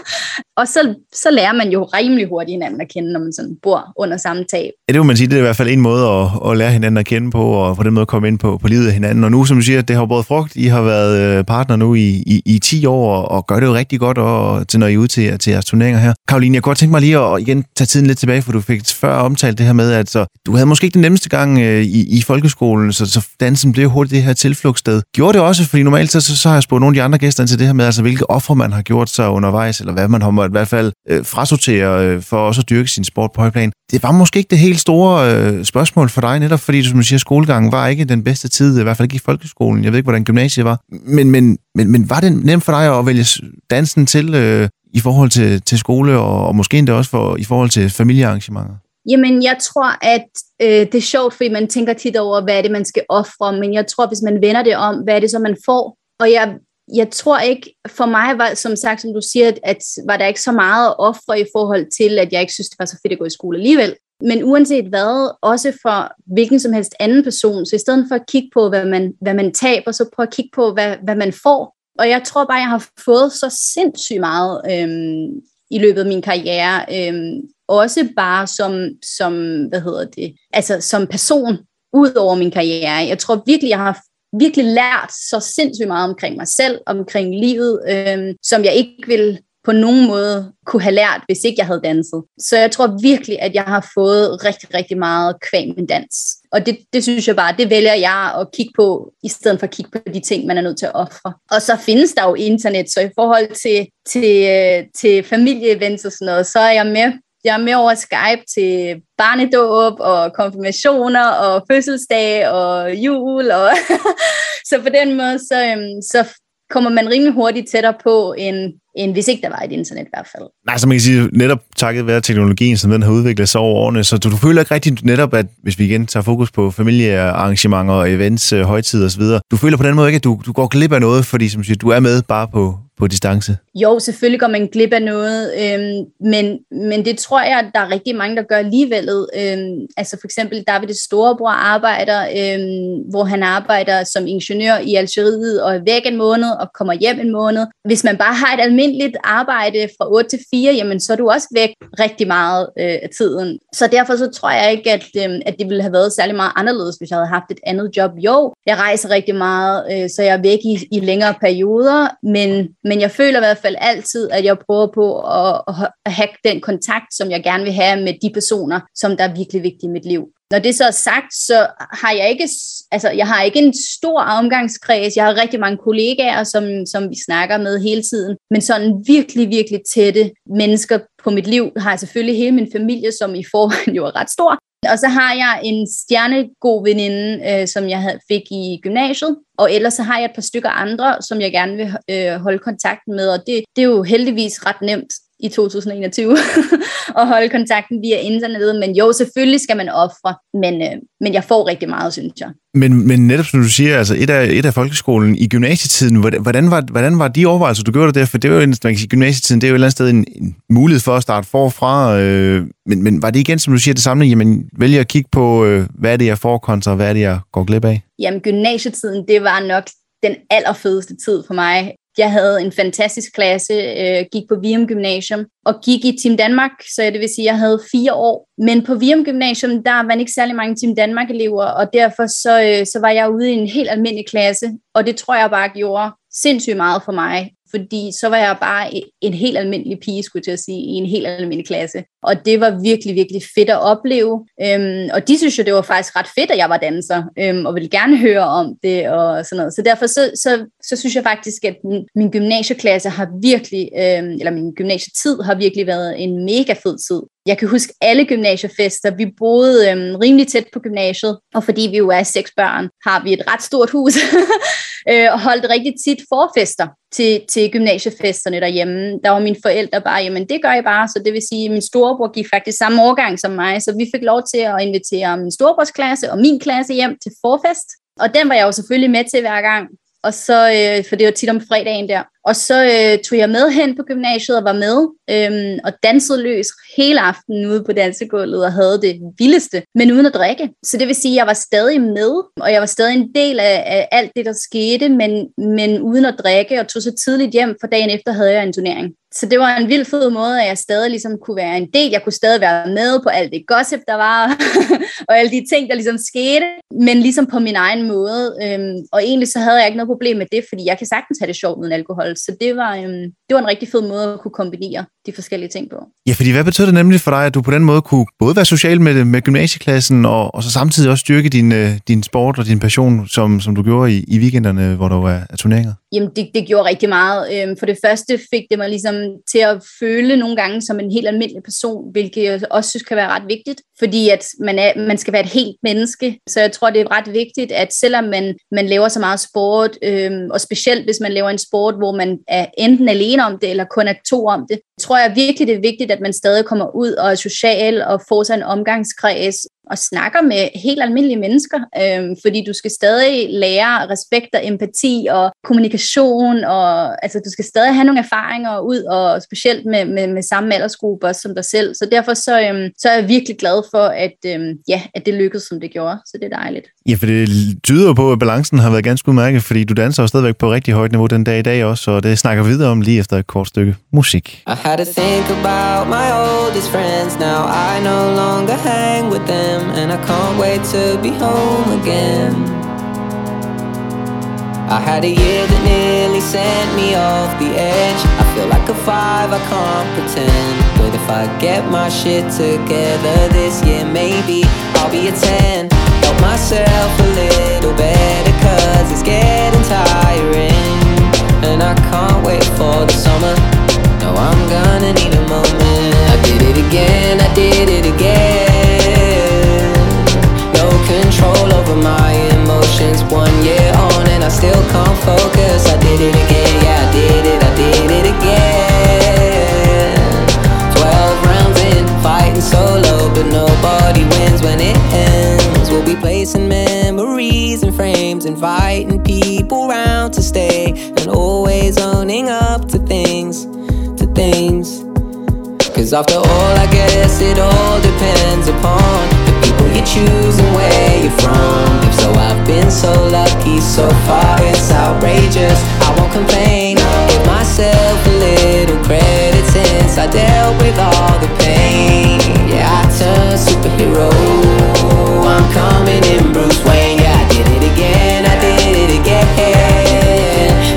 og så, så lærer man jo rimelig hurtigt hinanden at kende, når man sådan bor under samme tag.
Ja, det må man sige, det er i hvert fald en måde at, at lære hinanden at kende på, og på den måde komme ind på, på livet af hinanden. Og nu, som du siger, det har båret frugt. I har været øh, partner nu i, i, i 10 år, og gør det jo rigtig godt, og til når I er ude til, til jeres turneringer her. Karoline, jeg kunne godt tænke mig lige at igen tage tiden lidt tilbage, for du fik før omtalt det her med, at så, du havde måske ikke den nemmeste gang øh, i, i folkeskolen, så, så dansen blev hurtigt det her tilflugtssted. Gjorde det også, fordi normalt så, så, så har jeg spurgt nogle af de andre gæster til det her med, altså hvilke ofre man har gjort sig undervejs, eller hvad man har måttet i hvert fald øh, frasortere øh, for også at dyrke sin sport på højplan. Det var måske ikke det helt store øh, spørgsmål for dig, netop fordi, du, som du siger, skolegangen var ikke den bedste tid, i hvert fald ikke i folkeskolen. Jeg ved ikke, hvordan gymnasiet var. Men, men, men, men var det nemt for dig at vælge dansen til øh, i forhold til, til skole, og, og måske endda også for, i forhold til familiearrangementer?
Jamen, jeg tror, at øh, det er sjovt, fordi man tænker tit over, hvad er det, man skal ofre, men jeg tror, hvis man vender det om, hvad er det så, man får? Og jeg, jeg tror ikke, for mig var, som sagt, som du siger, at, var der ikke så meget at ofre i forhold til, at jeg ikke synes, det var så fedt at gå i skole alligevel. Men uanset hvad, også for hvilken som helst anden person, så i stedet for at kigge på, hvad man, hvad man taber, så prøv at kigge på, hvad, hvad man får. Og jeg tror bare, jeg har fået så sindssygt meget øhm, i løbet af min karriere. Øhm, også bare som, som, hvad hedder det, altså som person ud over min karriere. Jeg tror virkelig, jeg har virkelig lært så sindssygt meget omkring mig selv, omkring livet, øhm, som jeg ikke ville på nogen måde kunne have lært, hvis ikke jeg havde danset. Så jeg tror virkelig, at jeg har fået rigtig, rigtig meget kvæg med dans. Og det, det synes jeg bare, det vælger jeg at kigge på, i stedet for at kigge på de ting, man er nødt til at ofre. Og så findes der jo internet, så i forhold til, til, øh, til familieevents og sådan noget, så er jeg med jeg er med over Skype til barnedåb og konfirmationer og fødselsdag og jul. Og så på den måde, så, øhm, så kommer man rimelig hurtigt tættere på, end, end hvis ikke der var et internet i hvert fald.
Nej, som man kan sige, netop takket være teknologien, som den har udviklet sig over årene, så du, du føler ikke rigtig netop, at hvis vi igen tager fokus på familiearrangementer, events, øh, højtider osv., du føler på den måde ikke, at du, du går glip af noget, fordi som siger, du er med bare på, på distance?
Jo, selvfølgelig går man glip af noget, øhm, men, men det tror jeg, at der er rigtig mange, der gør alligevel. Øhm, altså for eksempel David Storebror arbejder, øhm, hvor han arbejder som ingeniør i Algeriet og er væk en måned og kommer hjem en måned. Hvis man bare har et almindeligt arbejde fra 8 til 4, jamen så er du også væk rigtig meget øh, af tiden. Så derfor så tror jeg ikke, at, øhm, at det ville have været særlig meget anderledes, hvis jeg havde haft et andet job. Jo, jeg rejser rigtig meget, øh, så jeg er væk i, i længere perioder, men men jeg føler i hvert fald altid, at jeg prøver på at, at have den kontakt, som jeg gerne vil have med de personer, som der er virkelig vigtige i mit liv. Når det så er sagt, så har jeg ikke, altså jeg har ikke en stor omgangskreds. Jeg har rigtig mange kollegaer, som, som vi snakker med hele tiden. Men sådan virkelig, virkelig tætte mennesker på mit liv har jeg selvfølgelig hele min familie, som i forvejen jo er ret stor. Og så har jeg en stjernegod veninde, øh, som jeg fik i gymnasiet. Og ellers så har jeg et par stykker andre, som jeg gerne vil øh, holde kontakt med. Og det, det er jo heldigvis ret nemt i 2021 at holde kontakten via internettet. Men jo, selvfølgelig skal man ofre, men, øh, men jeg får rigtig meget, synes jeg.
Men, men netop som du siger, altså et af, et af folkeskolen i gymnasietiden, hvordan var, hvordan var de overvejelser, du gjorde der? For det var jo, man kan sige, gymnasietiden, det er jo et eller andet sted en, en mulighed for at starte forfra. Øh, men, men var det igen, som du siger, det samme, jamen vælger at kigge på, øh, hvad er det, jeg får kontra, hvad er det, jeg går glip af?
Jamen, gymnasietiden, det var nok den allerfedeste tid for mig. Jeg havde en fantastisk klasse, øh, gik på Virum Gymnasium og gik i Team Danmark, så det vil sige, at jeg havde fire år. Men på Virum Gymnasium, der var ikke særlig mange Team Danmark-elever, og derfor så, øh, så var jeg ude i en helt almindelig klasse, og det tror jeg bare gjorde sindssygt meget for mig fordi så var jeg bare e-, en helt almindelig pige, skulle jeg sige, i en helt almindelig klasse. Og det var virkelig, virkelig fedt at opleve. Øhm, og de synes jo, det var faktisk ret fedt, at jeg var danser, øhm, og ville gerne høre om det og sådan noget. Så derfor så, så, så synes jeg faktisk, at min, min gymnasieklasse har virkelig, øhm, eller min gymnasietid har virkelig været en mega fed tid. Jeg kan huske alle gymnasiefester. Vi boede øhm, rimelig tæt på gymnasiet, og fordi vi jo er seks børn, har vi et ret stort hus, øh, og holdt rigtig tit forfester til, til gymnasiefesterne derhjemme. Der var mine forældre bare, jamen det gør jeg bare, så det vil sige, at min storebror gik faktisk samme årgang som mig, så vi fik lov til at invitere min storebrors klasse og min klasse hjem til forfest. Og den var jeg jo selvfølgelig med til hver gang, og så, øh, for det var tit om fredagen der. Og så øh, tog jeg med hen på gymnasiet og var med øh, og dansede løs hele aftenen ude på dansegulvet og havde det vildeste, men uden at drikke. Så det vil sige, at jeg var stadig med, og jeg var stadig en del af, af alt det, der skete, men, men uden at drikke og tog så tidligt hjem, for dagen efter havde jeg en turnering. Så det var en vild fed måde, at jeg stadig ligesom kunne være en del. Jeg kunne stadig være med på alt det gossip, der var, og alle de ting, der ligesom skete, men ligesom på min egen måde. Øhm, og egentlig så havde jeg ikke noget problem med det, fordi jeg kan sagtens have det sjovt uden alkohol. Så det var, øhm, det var en rigtig fed måde at kunne kombinere de forskellige ting på.
Ja, fordi hvad betød det nemlig for dig, at du på den måde kunne både være social med, med gymnasieklassen, og, og så samtidig også styrke din, øh, din sport og din passion, som, som du gjorde i, i weekenderne, hvor der var turneringer?
Jamen, det, det gjorde rigtig meget. Øhm, for det første fik det mig ligesom til at føle nogle gange som en helt almindelig person, hvilket jeg også synes kan være ret vigtigt, fordi at man, er, man skal være et helt menneske. Så jeg tror, det er ret vigtigt, at selvom man, man laver så meget sport, øhm, og specielt hvis man laver en sport, hvor man er enten alene om det, eller kun er to om det, tror jeg virkelig, det er vigtigt, at man stadig kommer ud og er social og får sig en omgangskreds, og snakker med helt almindelige mennesker, øh, fordi du skal stadig lære respekt og empati og kommunikation, og altså, du skal stadig have nogle erfaringer ud, og specielt med, med, med samme aldersgruppe som dig selv. Så derfor så, øh, så er jeg virkelig glad for, at, øh, ja, at det lykkedes, som det gjorde. Så det er dejligt.
Ja, for det tyder på, at balancen har været ganske udmærket, fordi du danser jo stadigvæk på rigtig højt niveau den dag i dag også, og det snakker vi videre om lige efter et kort stykke musik. I had to think about my oldest friends, now I no longer hang with them. Them, and I can't wait to be home again. I had a year that nearly sent me off the edge. I feel like a five, I can't pretend. But if I get my shit together this year, maybe I'll be a ten. Help myself a little better, cause it's getting tiring. And I can't wait for the summer. No, I'm gonna need a moment. I did it again, I did it One year on and I still
can't focus. I did it again, yeah, I did it, I did it again. Twelve rounds in, fighting solo, but nobody wins when it ends. We'll be placing memories and frames, inviting people round to stay, and always owning up to things, to things. Cause after all, I guess it all depends upon you choose and where you're from. If so, I've been so lucky so far, it's outrageous. I won't complain, give myself a little credit since I dealt with all the pain. Yeah, I turned superhero. I'm coming in Bruce Wayne. Yeah, I did it again, I did it again.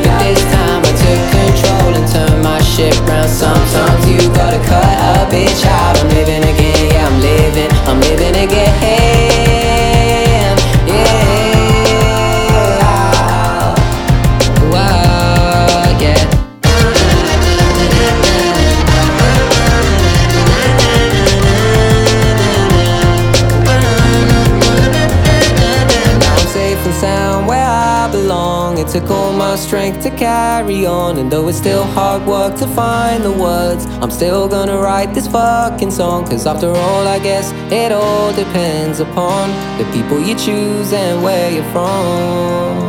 But this time I took control and turned my ship round. Sometimes you gotta cut a bitch out. I'm living again, yeah, I'm living, I'm living again. Took all my strength to carry on. And though it's still hard work to find the words, I'm still gonna write this fucking song. Cause after all, I guess it all depends upon the people you choose and where you're from.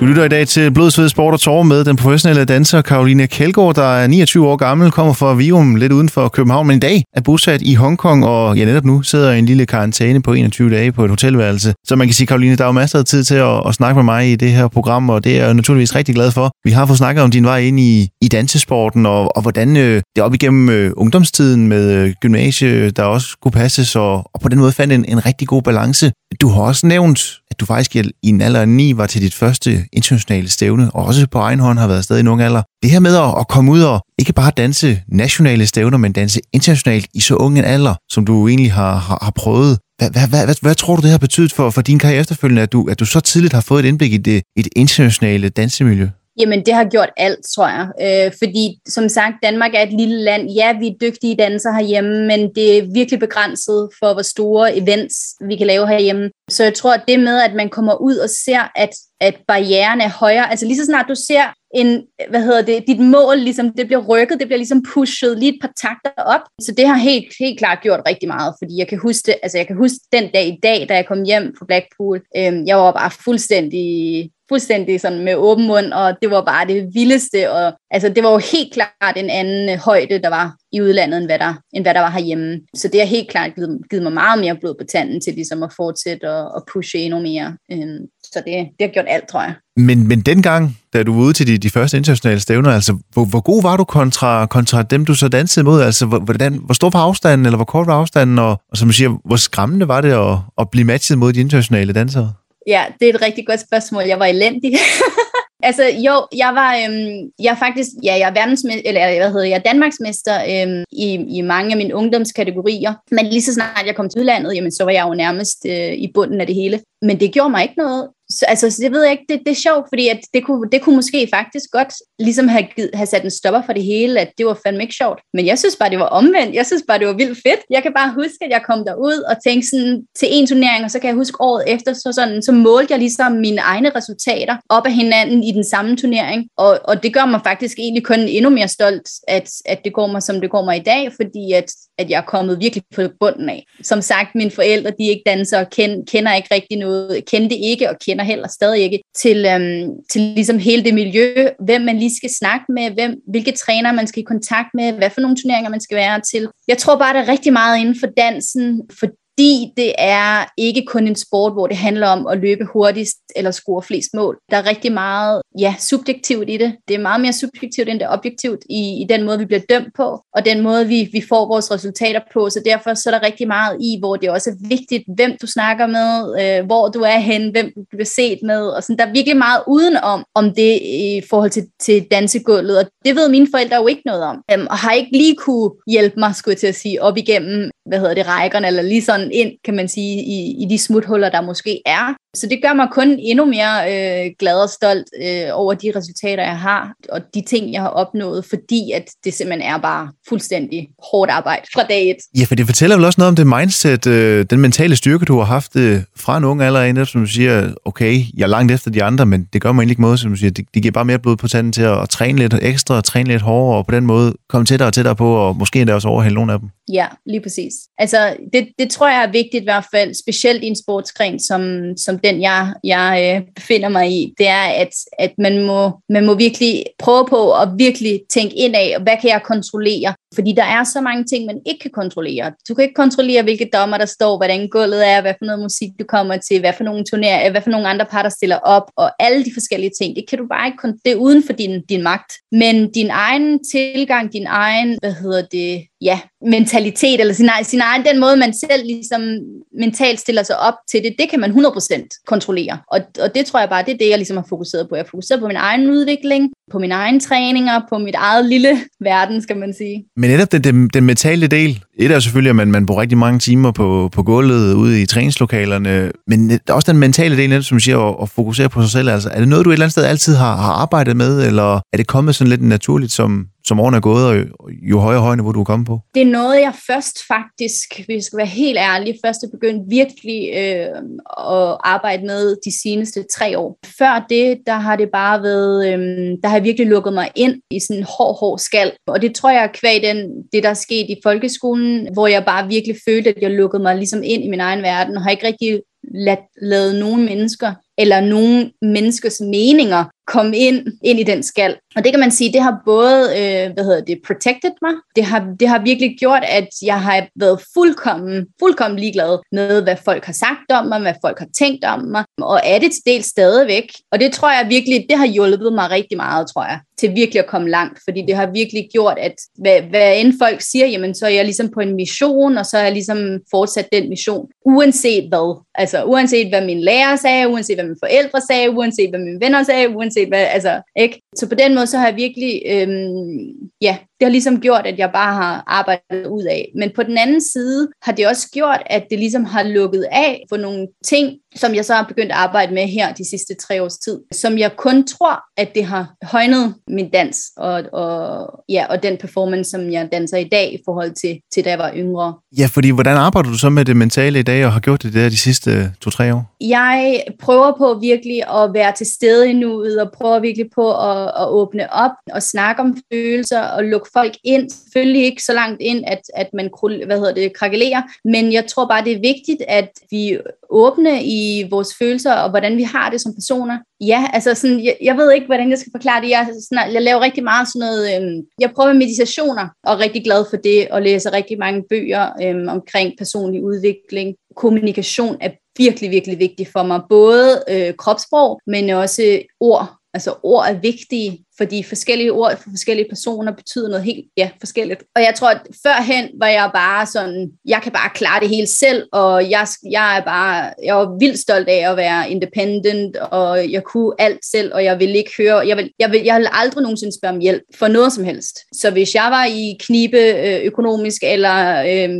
Du lytter i dag til Blodsved Sport og Tårer med den professionelle danser Karolina Kjeldgaard, der er 29 år gammel, kommer fra Vium, lidt uden for København, men i dag er bosat i Hongkong, og ja, netop nu sidder i en lille karantæne på 21 dage på et hotelværelse. Så man kan sige, Karoline, der er jo masser af tid til at, at snakke med mig i det her program, og det er jeg naturligvis rigtig glad for. Vi har fået snakket om din vej ind i, i dansesporten, og, og hvordan øh, det op igennem øh, ungdomstiden med øh, gymnasie, der også skulle passes, og, og på den måde fandt en, en rigtig god balance. Du har også nævnt, at du faktisk i en alder af 9 var til dit første internationale stævne, og også på egen hånd har været stadig i en ung alder. Det her med at, at komme ud og ikke bare danse nationale stævner, men danse internationalt i så ung en alder, som du egentlig har, har, har prøvet. Hvad, hvad, hvad, hvad, hvad tror du, det har betydet for, for din karriere efterfølgende, at du, at du så tidligt har fået et indblik i det, i det internationale dansemiljø?
Jamen, det har gjort alt, tror jeg. Øh, fordi, som sagt, Danmark er et lille land. Ja, vi er dygtige dansere herhjemme, men det er virkelig begrænset for, hvor store events vi kan lave herhjemme. Så jeg tror, at det med, at man kommer ud og ser, at, at barrieren er højere, altså lige så snart du ser en, hvad hedder det, dit mål, ligesom, det bliver rykket, det bliver ligesom pushet lige et par takter op. Så det har helt, helt klart gjort rigtig meget, fordi jeg kan huske det, altså jeg kan huske den dag i dag, da jeg kom hjem fra Blackpool, øhm, jeg var bare fuldstændig fuldstændig sådan med åben mund, og det var bare det vildeste, og altså det var jo helt klart en anden højde, der var i udlandet, end hvad der, end hvad der var herhjemme. Så det har helt klart givet, givet mig meget mere blod på tanden til ligesom at fortsætte og, og pushe endnu mere. Øhm, så det, det har gjort alt, tror jeg.
Men, men dengang, da du var ude til de, de første internationale stævner, altså, hvor, hvor god var du kontra, kontra dem, du så dansede mod? Altså, hvor, hvordan, hvor stor var afstanden, eller hvor kort var afstanden, og, og som du siger, hvor skræmmende var det at, at blive matchet mod de internationale dansere?
Ja, det er et rigtig godt spørgsmål. Jeg var elendig. altså jo, jeg var, øhm, jeg er faktisk, ja, jeg er verdensmester, eller hvad hedder jeg, Danmarksmester øhm, i, i mange af mine ungdomskategorier. Men lige så snart jeg kom til udlandet, jamen, så var jeg jo nærmest øh, i bunden af det hele. Men det gjorde mig ikke noget. Så, altså, så det ved jeg ikke, det, det er sjovt, fordi at det, kunne, det kunne måske faktisk godt ligesom have, have sat en stopper for det hele, at det var fandme ikke sjovt. Men jeg synes bare, det var omvendt. Jeg synes bare, det var vildt fedt. Jeg kan bare huske, at jeg kom derud og tænkte sådan til en turnering, og så kan jeg huske året efter, så, sådan, så målte jeg ligesom mine egne resultater op af hinanden i den samme turnering. Og, og det gør mig faktisk egentlig kun endnu mere stolt, at, at det går mig, som det går mig i dag, fordi at, at jeg er kommet virkelig på bunden af. Som sagt, mine forældre, de er ikke dansere, kend, kender ikke rigtig noget, kendte ikke og kender heller stadig ikke til, øhm, til ligesom hele det miljø, hvem man lige skal snakke med, hvem, hvilke træner man skal i kontakt med, hvad for nogle turneringer man skal være til. Jeg tror bare, der er rigtig meget inden for dansen, for fordi det er ikke kun en sport, hvor det handler om at løbe hurtigst eller score flest mål. Der er rigtig meget ja, subjektivt i det. Det er meget mere subjektivt, end det er objektivt i, i den måde, vi bliver dømt på, og den måde, vi, vi får vores resultater på. Så derfor så er der rigtig meget i, hvor det også er vigtigt, hvem du snakker med, øh, hvor du er hen, hvem du bliver set med. Og sådan, der er virkelig meget udenom om det i forhold til, til dansegulvet, og det ved mine forældre jo ikke noget om. øhm, og har ikke lige kunne hjælpe mig, skulle jeg til at sige, op igennem, hvad hedder det, rækkerne, eller lige sådan hånden ind, kan man sige, i, i de smuthuller, der måske er. Så det gør mig kun endnu mere øh, glad og stolt øh, over de resultater, jeg har, og de ting, jeg har opnået, fordi at det simpelthen er bare fuldstændig hårdt arbejde fra dag et.
Ja, for det fortæller vel også noget om det mindset, øh, den mentale styrke, du har haft øh, fra en ung alder, som du siger, okay, jeg er langt efter de andre, men det gør mig egentlig ikke måde, som du siger, det, det giver bare mere blod på tanden til at, at træne lidt ekstra, og træne lidt hårdere, og på den måde komme tættere og tættere på, og måske endda også overhælde nogle af dem.
Ja, lige præcis. Altså, det, det tror jeg er vigtigt i hvert fald, specielt i en sportsgren som, som den, jeg, jeg øh, befinder mig i. Det er, at, at man, må, man må virkelig prøve på at virkelig tænke ind af, hvad kan jeg kontrollere? Fordi der er så mange ting, man ikke kan kontrollere. Du kan ikke kontrollere, hvilke dommer der står, hvordan gulvet er, hvad for noget musik du kommer til, hvad for nogle turner, øh, hvad for nogle andre par, der stiller op, og alle de forskellige ting. Det kan du bare ikke, det er uden for din, din magt. Men din egen tilgang, din egen, hvad hedder det, ja, mentalitet, eller sin, sin egen, den måde, man selv ligesom mentalt stiller sig op til det, det kan man 100% kontrollere. Og, og det tror jeg bare, det er det, jeg ligesom har fokuseret på. Jeg har fokuseret på min egen udvikling, på mine egne træninger, på mit eget lille verden, skal man sige.
Men netop den, den, den mentale del, et er selvfølgelig, at man, man bruger rigtig mange timer på, på gulvet ude i træningslokalerne, men også den mentale del, netop, som siger, at, at fokusere på sig selv. Altså, er det noget, du et eller andet sted altid har, har arbejdet med, eller er det kommet sådan lidt naturligt, som, som årene er gået, og jo højere højne, hvor du er kommet på?
Det er noget, jeg først faktisk, hvis jeg skal være helt ærlig, først er begyndt virkelig øh, at arbejde med de seneste tre år. Før det, der har det bare været, øh, der har jeg virkelig lukket mig ind i sådan en hård, hård skal. Og det tror jeg er kvæg den, det, der er sket i folkeskolen, hvor jeg bare virkelig følte, at jeg lukkede mig ligesom ind i min egen verden, og har ikke rigtig lavet nogen mennesker eller nogen menneskers meninger komme ind, ind i den skal. Og det kan man sige, det har både, øh, hvad hedder det, protected mig. Det har, det har virkelig gjort, at jeg har været fuldkommen, fuldkommen ligeglad med, hvad folk har sagt om mig, hvad folk har tænkt om mig, og er det til del stadigvæk. Og det tror jeg virkelig, det har hjulpet mig rigtig meget, tror jeg, til virkelig at komme langt, fordi det har virkelig gjort, at hvad, hvad end folk siger, jamen så er jeg ligesom på en mission, og så er jeg ligesom fortsat den mission, uanset hvad. Altså uanset hvad min lærer sagde, uanset hvad mine forældre sagde, uanset hvad mine venner sagde, uanset hvad, altså, ikke? Så på den måde, så har jeg virkelig, øhm, ja, det har ligesom gjort, at jeg bare har arbejdet ud af. Men på den anden side har det også gjort, at det ligesom har lukket af for nogle ting, som jeg så har begyndt at arbejde med her de sidste tre års tid, som jeg kun tror, at det har højnet min dans og, og, ja, og den performance, som jeg danser i dag i forhold til, til da jeg var yngre.
Ja, fordi hvordan arbejder du så med det mentale i dag og har gjort det der de sidste to-tre år?
Jeg prøver på virkelig at være til stede i nuet og prøver virkelig på at, at åbne op og snakke om følelser og lukke folk ind. Selvfølgelig ikke så langt ind, at, at man hvad hedder det, krakelerer, men jeg tror bare, det er vigtigt, at vi åbne i vores følelser og hvordan vi har det som personer. Ja, altså sådan, jeg, jeg ved ikke, hvordan jeg skal forklare det. Jeg, altså sådan, jeg laver rigtig meget sådan noget, øhm, jeg prøver meditationer og er rigtig glad for det og læser rigtig mange bøger øhm, omkring personlig udvikling. Kommunikation er virkelig, virkelig vigtigt for mig. Både øh, kropssprog, men også ord. Altså ord er vigtige fordi forskellige ord for forskellige personer betyder noget helt ja, forskelligt. Og jeg tror, at førhen var jeg bare sådan, jeg kan bare klare det hele selv, og jeg, jeg er bare, jeg var vildt stolt af at være independent, og jeg kunne alt selv, og jeg ville ikke høre, jeg vil, jeg vil, jeg vil aldrig nogensinde spørge om hjælp for noget som helst. Så hvis jeg var i knibe øh, økonomisk, eller øh,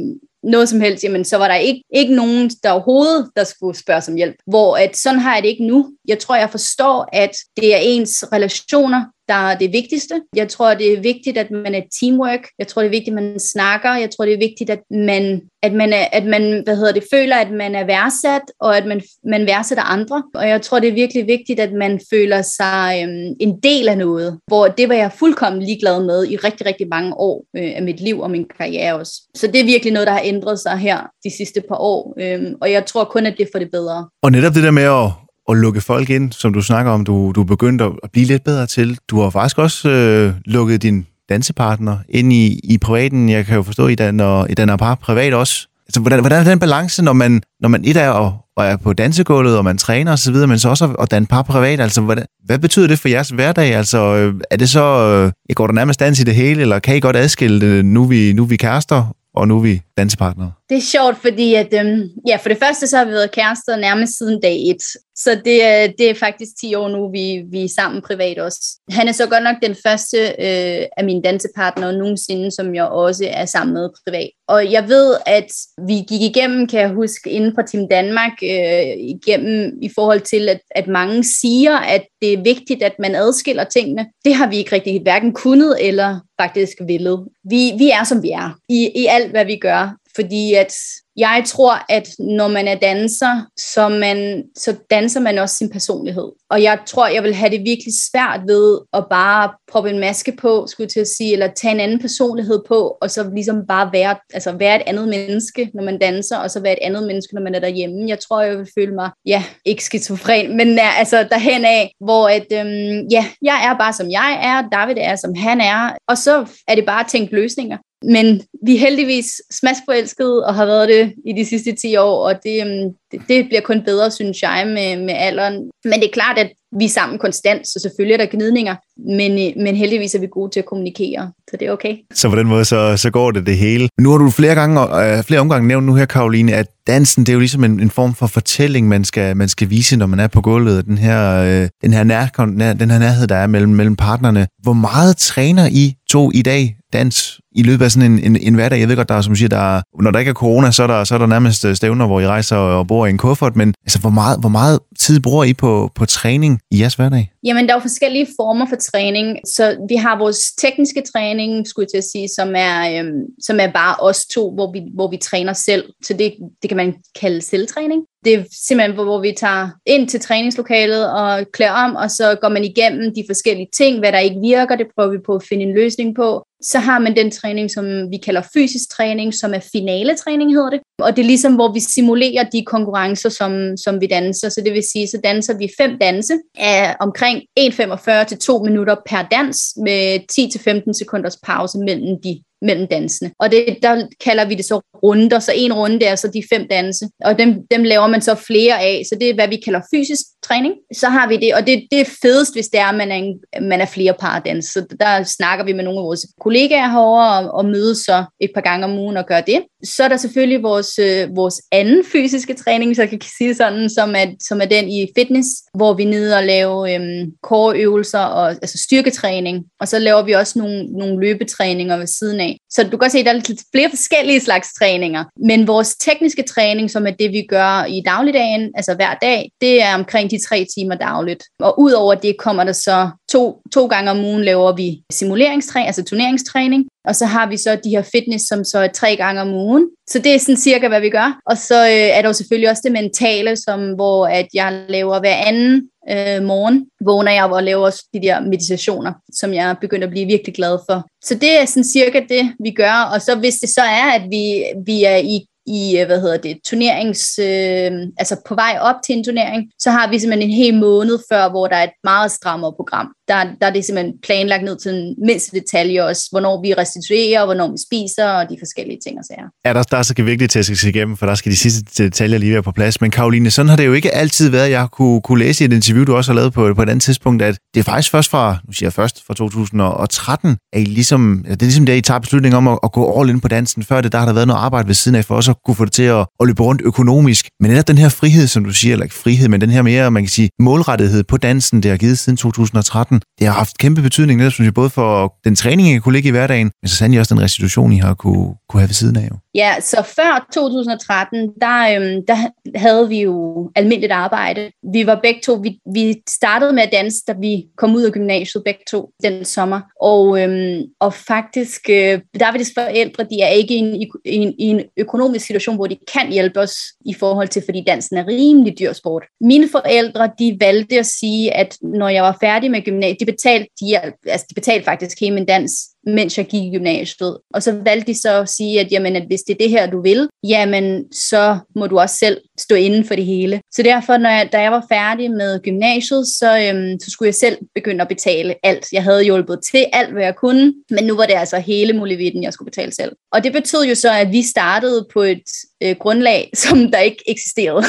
noget som helst, jamen så var der ikke, ikke nogen der overhovedet, der skulle spørge om hjælp. Hvor at sådan har jeg det ikke nu. Jeg tror, jeg forstår, at det er ens relationer, der er det vigtigste. Jeg tror, det er vigtigt, at man er teamwork. Jeg tror, det er vigtigt, at man snakker. Jeg tror, det er vigtigt, at man, at man, er, at man hvad hedder det, føler, at man er værdsat, og at man, man værdsætter andre. Og jeg tror, det er virkelig vigtigt, at man føler sig øhm, en del af noget, hvor det var jeg fuldkommen ligeglad med i rigtig, rigtig mange år øh, af mit liv og min karriere også. Så det er virkelig noget, der har ændret sig her de sidste par år. Øhm, og jeg tror kun, at det får det bedre.
Og netop det der med at at lukke folk ind, som du snakker om, du, du er begyndt at blive lidt bedre til. Du har faktisk også øh, lukket din dansepartner ind i, i privaten. Jeg kan jo forstå, i den i den par privat også. Altså, hvordan, hvordan er den balance, når man, når man et er og, og er på dansegulvet, og man træner osv., men så også at danne par privat? Altså, hvad, hvad betyder det for jeres hverdag? Altså, øh, er det så, øh, jeg går der nærmest dans i det hele, eller kan I godt adskille det, nu vi, nu vi kærester, og nu er vi dansepartnere?
Det er sjovt, fordi at, øhm, ja, for det første så har vi været kærester nærmest siden dag et. Så det er, det er faktisk 10 år nu, vi, vi er sammen privat også. Han er så godt nok den første øh, af mine dansepartnere nogensinde, som jeg også er sammen med privat. Og jeg ved, at vi gik igennem, kan jeg huske, inden for Team Danmark, øh, igennem i forhold til, at, at mange siger, at det er vigtigt, at man adskiller tingene. Det har vi ikke rigtig hverken kunnet eller faktisk villet. Vi, vi er, som vi er, i, i alt, hvad vi gør. Fordi at jeg tror, at når man er danser, så, man, så danser man også sin personlighed. Og jeg tror, jeg vil have det virkelig svært ved at bare proppe en maske på, skulle jeg til at sige, eller tage en anden personlighed på, og så ligesom bare være, altså være et andet menneske, når man danser, og så være et andet menneske, når man er derhjemme. Jeg tror, jeg vil føle mig, ja, ikke skizofren, men ja, altså derhen af, hvor at, øhm, ja, jeg er bare som jeg er, David er som han er, og så er det bare at tænke løsninger. Men vi er heldigvis smadsforelskede og har været det i de sidste 10 år, og det, øhm, det, det bliver kun bedre, synes jeg, med, med alderen. Men det er klart, at vi er sammen konstant, så selvfølgelig er der gnidninger, men, øh, men heldigvis er vi gode til at kommunikere, så det er okay.
Så på den måde, så, så går det det hele. Nu har du flere gange, øh, flere omgange nævnt nu her, Karoline, at dansen, det er jo ligesom en, en form for fortælling, man skal, man skal vise, når man er på gulvet. Den her, øh, den her, nær, den her nærhed, der er mellem, mellem partnerne. Hvor meget træner I to i dag dans i løbet af sådan en, en, en hverdag? Jeg ved godt, der er, som siger, der er, når der ikke er corona, så er der, så er der nærmest øh, stævner, hvor I rejser og bor i en kuffert, men altså, hvor, meget, hvor meget tid bruger I på, på træning i jeres hverdag?
Jamen, der er jo forskellige former for træning. Så vi har vores tekniske træning, skulle jeg til at sige, som er, øhm, som er bare os to, hvor vi, hvor vi træner selv. Så det, det kan man kalde selvtræning det er simpelthen, hvor vi tager ind til træningslokalet og klæder om, og så går man igennem de forskellige ting, hvad der ikke virker, det prøver vi på at finde en løsning på. Så har man den træning, som vi kalder fysisk træning, som er finaletræning, hedder det. Og det er ligesom, hvor vi simulerer de konkurrencer, som, som vi danser. Så det vil sige, så danser vi fem danse af omkring 1,45 til 2 minutter per dans med 10-15 sekunders pause mellem de mellem dansene. Og det, der kalder vi det så runder, så en runde er så de fem danse, og dem, dem laver man så flere af, så det er, hvad vi kalder fysisk træning. Så har vi det, og det, det er fedest, hvis det er, at man er, en, man er flere par den. Så der snakker vi med nogle af vores kollegaer herovre og, og mødes så et par gange om ugen og gør det. Så er der selvfølgelig vores, øh, vores anden fysiske træning, så jeg kan sige sådan, som er, som er den i fitness, hvor vi er nede og laver øh, core-øvelser og altså styrketræning, og så laver vi også nogle, nogle løbetræninger ved siden af. Så du kan godt se, at der er lidt flere forskellige slags træninger. Men vores tekniske træning, som er det, vi gør i dagligdagen, altså hver dag, det er omkring de tre timer dagligt. Og udover det kommer der så to, to gange om ugen laver vi simuleringstræning, altså turneringstræning. Og så har vi så de her fitness, som så er tre gange om ugen. Så det er sådan cirka, hvad vi gør. Og så øh, er der jo selvfølgelig også det mentale, som, hvor at jeg laver hver anden øh, morgen, vågner jeg og laver også de der meditationer, som jeg er begyndt at blive virkelig glad for. Så det er sådan cirka det, vi gør. Og så hvis det så er, at vi, vi er i i, øh, hvad hedder det, turnerings, øh, altså på vej op til en turnering, så har vi simpelthen en hel måned før, hvor der er et meget strammere program der, der er det simpelthen planlagt ned til den mindste detalje også, hvornår vi restituerer, hvornår vi spiser, og de forskellige ting og sager.
Ja, der, der skal virkelig tæskes igennem, for der skal de sidste detaljer lige være på plads. Men Karoline, sådan har det jo ikke altid været. Jeg kunne, kunne læse i et interview, du også har lavet på, på et andet tidspunkt, at det er faktisk først fra, nu siger jeg først, fra 2013, at I ligesom, det er ligesom der, I tager beslutningen om at, at gå all in på dansen. Før det, der har der været noget arbejde ved siden af, for også nok kunne få det til at, at løbe rundt økonomisk. Men netop den her frihed, som du siger, eller ikke frihed, men den her mere, man kan sige, målrettighed på dansen, det har givet siden 2013, det har haft kæmpe betydning, netop, synes jeg, både for den træning, jeg kunne ligge i hverdagen, men så sandelig også den restitution, I har kunne, kunne have ved siden af. Jo.
Ja, så før 2013, der, øhm, der havde vi jo almindeligt arbejde. Vi var begge to, vi, vi startede med at danse, da vi kom ud af gymnasiet begge to den sommer. Og, øhm, og faktisk, øh, Davids forældre, de er ikke i en, i, en, i en økonomisk situation, hvor de kan hjælpe os i forhold til, fordi dansen er rimelig dyr sport. Mine forældre, de valgte at sige, at når jeg var færdig med gymnasiet, de betalte, de, altså de betalte faktisk hele min dans mens jeg gik i gymnasiet. Og så valgte de så at sige, at, jamen, at hvis det er det her, du vil, jamen så må du også selv stå inden for det hele. Så derfor, når jeg, da jeg var færdig med gymnasiet, så, øhm, så skulle jeg selv begynde at betale alt. Jeg havde hjulpet til alt, hvad jeg kunne, men nu var det altså hele muligheden, jeg skulle betale selv. Og det betød jo så, at vi startede på et øh, grundlag, som der ikke eksisterede.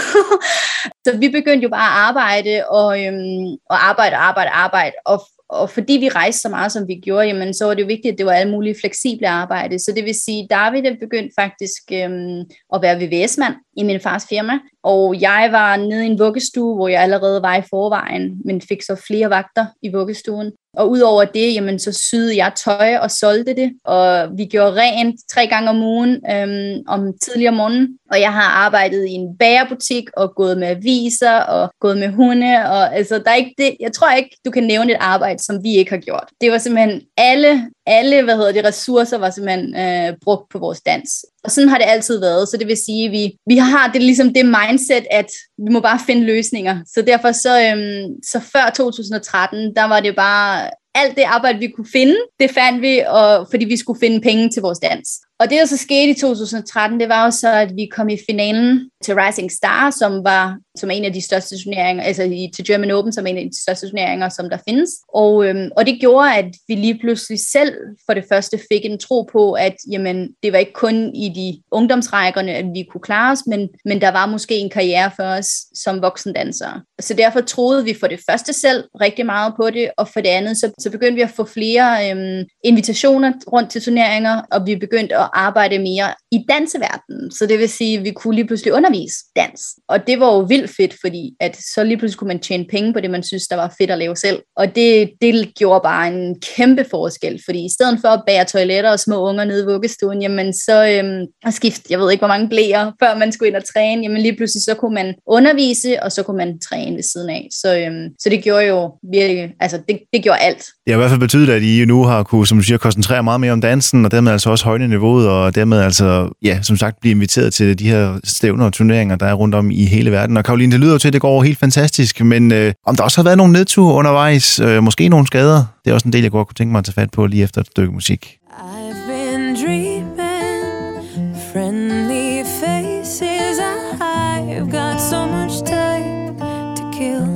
så vi begyndte jo bare at arbejde og, øhm, og arbejde, arbejde, arbejde, og og fordi vi rejste så meget, som vi gjorde, jamen, så var det jo vigtigt, at det var alle mulige fleksible arbejde. Så det vil sige, David er begyndt faktisk øhm, at være VVS-mand i min fars firma, og jeg var nede i en vuggestue, hvor jeg allerede var i forvejen, men fik så flere vagter i vuggestuen. Og udover det, jamen, så syede jeg tøj og solgte det, og vi gjorde rent tre gange om ugen øhm, om tidligere morgen. Og jeg har arbejdet i en bagerbutik og gået med aviser og gået med hunde. Og, altså, der er ikke det, jeg tror ikke, du kan nævne et arbejde, som vi ikke har gjort. Det var simpelthen alle, alle hvad hedder det, ressourcer var simpelthen øh, brugt på vores dans. Og sådan har det altid været, så det vil sige, at vi, vi har det ligesom det mindset, at vi må bare finde løsninger. Så derfor så, øhm, så før 2013, der var det bare alt det arbejde, vi kunne finde, det fandt vi, og, fordi vi skulle finde penge til vores dans. Og det, der så skete i 2013, det var jo så, at vi kom i finalen til Rising Star, som var som er en af de største turneringer, altså i, til German Open, som er en af de største turneringer, som der findes. Og, øhm, og det gjorde, at vi lige pludselig selv for det første fik en tro på, at jamen, det var ikke kun i de ungdomsrækkerne, at vi kunne klare os, men, men der var måske en karriere for os som voksendansere. Så derfor troede vi for det første selv rigtig meget på det, og for det andet, så, så begyndte vi at få flere øhm, invitationer rundt til turneringer, og vi begyndte at arbejde mere i danseverdenen. Så det vil sige, at vi kunne lige pludselig undervise dans. Og det var jo vildt fedt, fordi at så lige pludselig kunne man tjene penge på det, man synes, der var fedt at lave selv. Og det, det gjorde bare en kæmpe forskel, fordi i stedet for at bære toiletter og små unger nede i vuggestuen, jamen så øhm, at skifte, jeg ved ikke, hvor mange blæer, før man skulle ind og træne, jamen lige pludselig så kunne man undervise, og så kunne man træne ved siden af. Så, øhm, så det gjorde jo virkelig, altså det, det gjorde alt.
Det har i hvert fald betydet, at I nu har kunne, som du siger, koncentrere meget mere om dansen, og dermed altså også højne niveauet, og dermed altså, ja, som sagt, blive inviteret til de her stævner og turneringer, der er rundt om i hele verden. Og Karoline, det lyder til, at det går helt fantastisk, men øh, om der også har været nogle nedture undervejs, øh, måske nogle skader, det er også en del, jeg godt kunne tænke mig at tage fat på lige efter et stykke musik. I've been dreaming, friendly faces, I've got so much time to kill.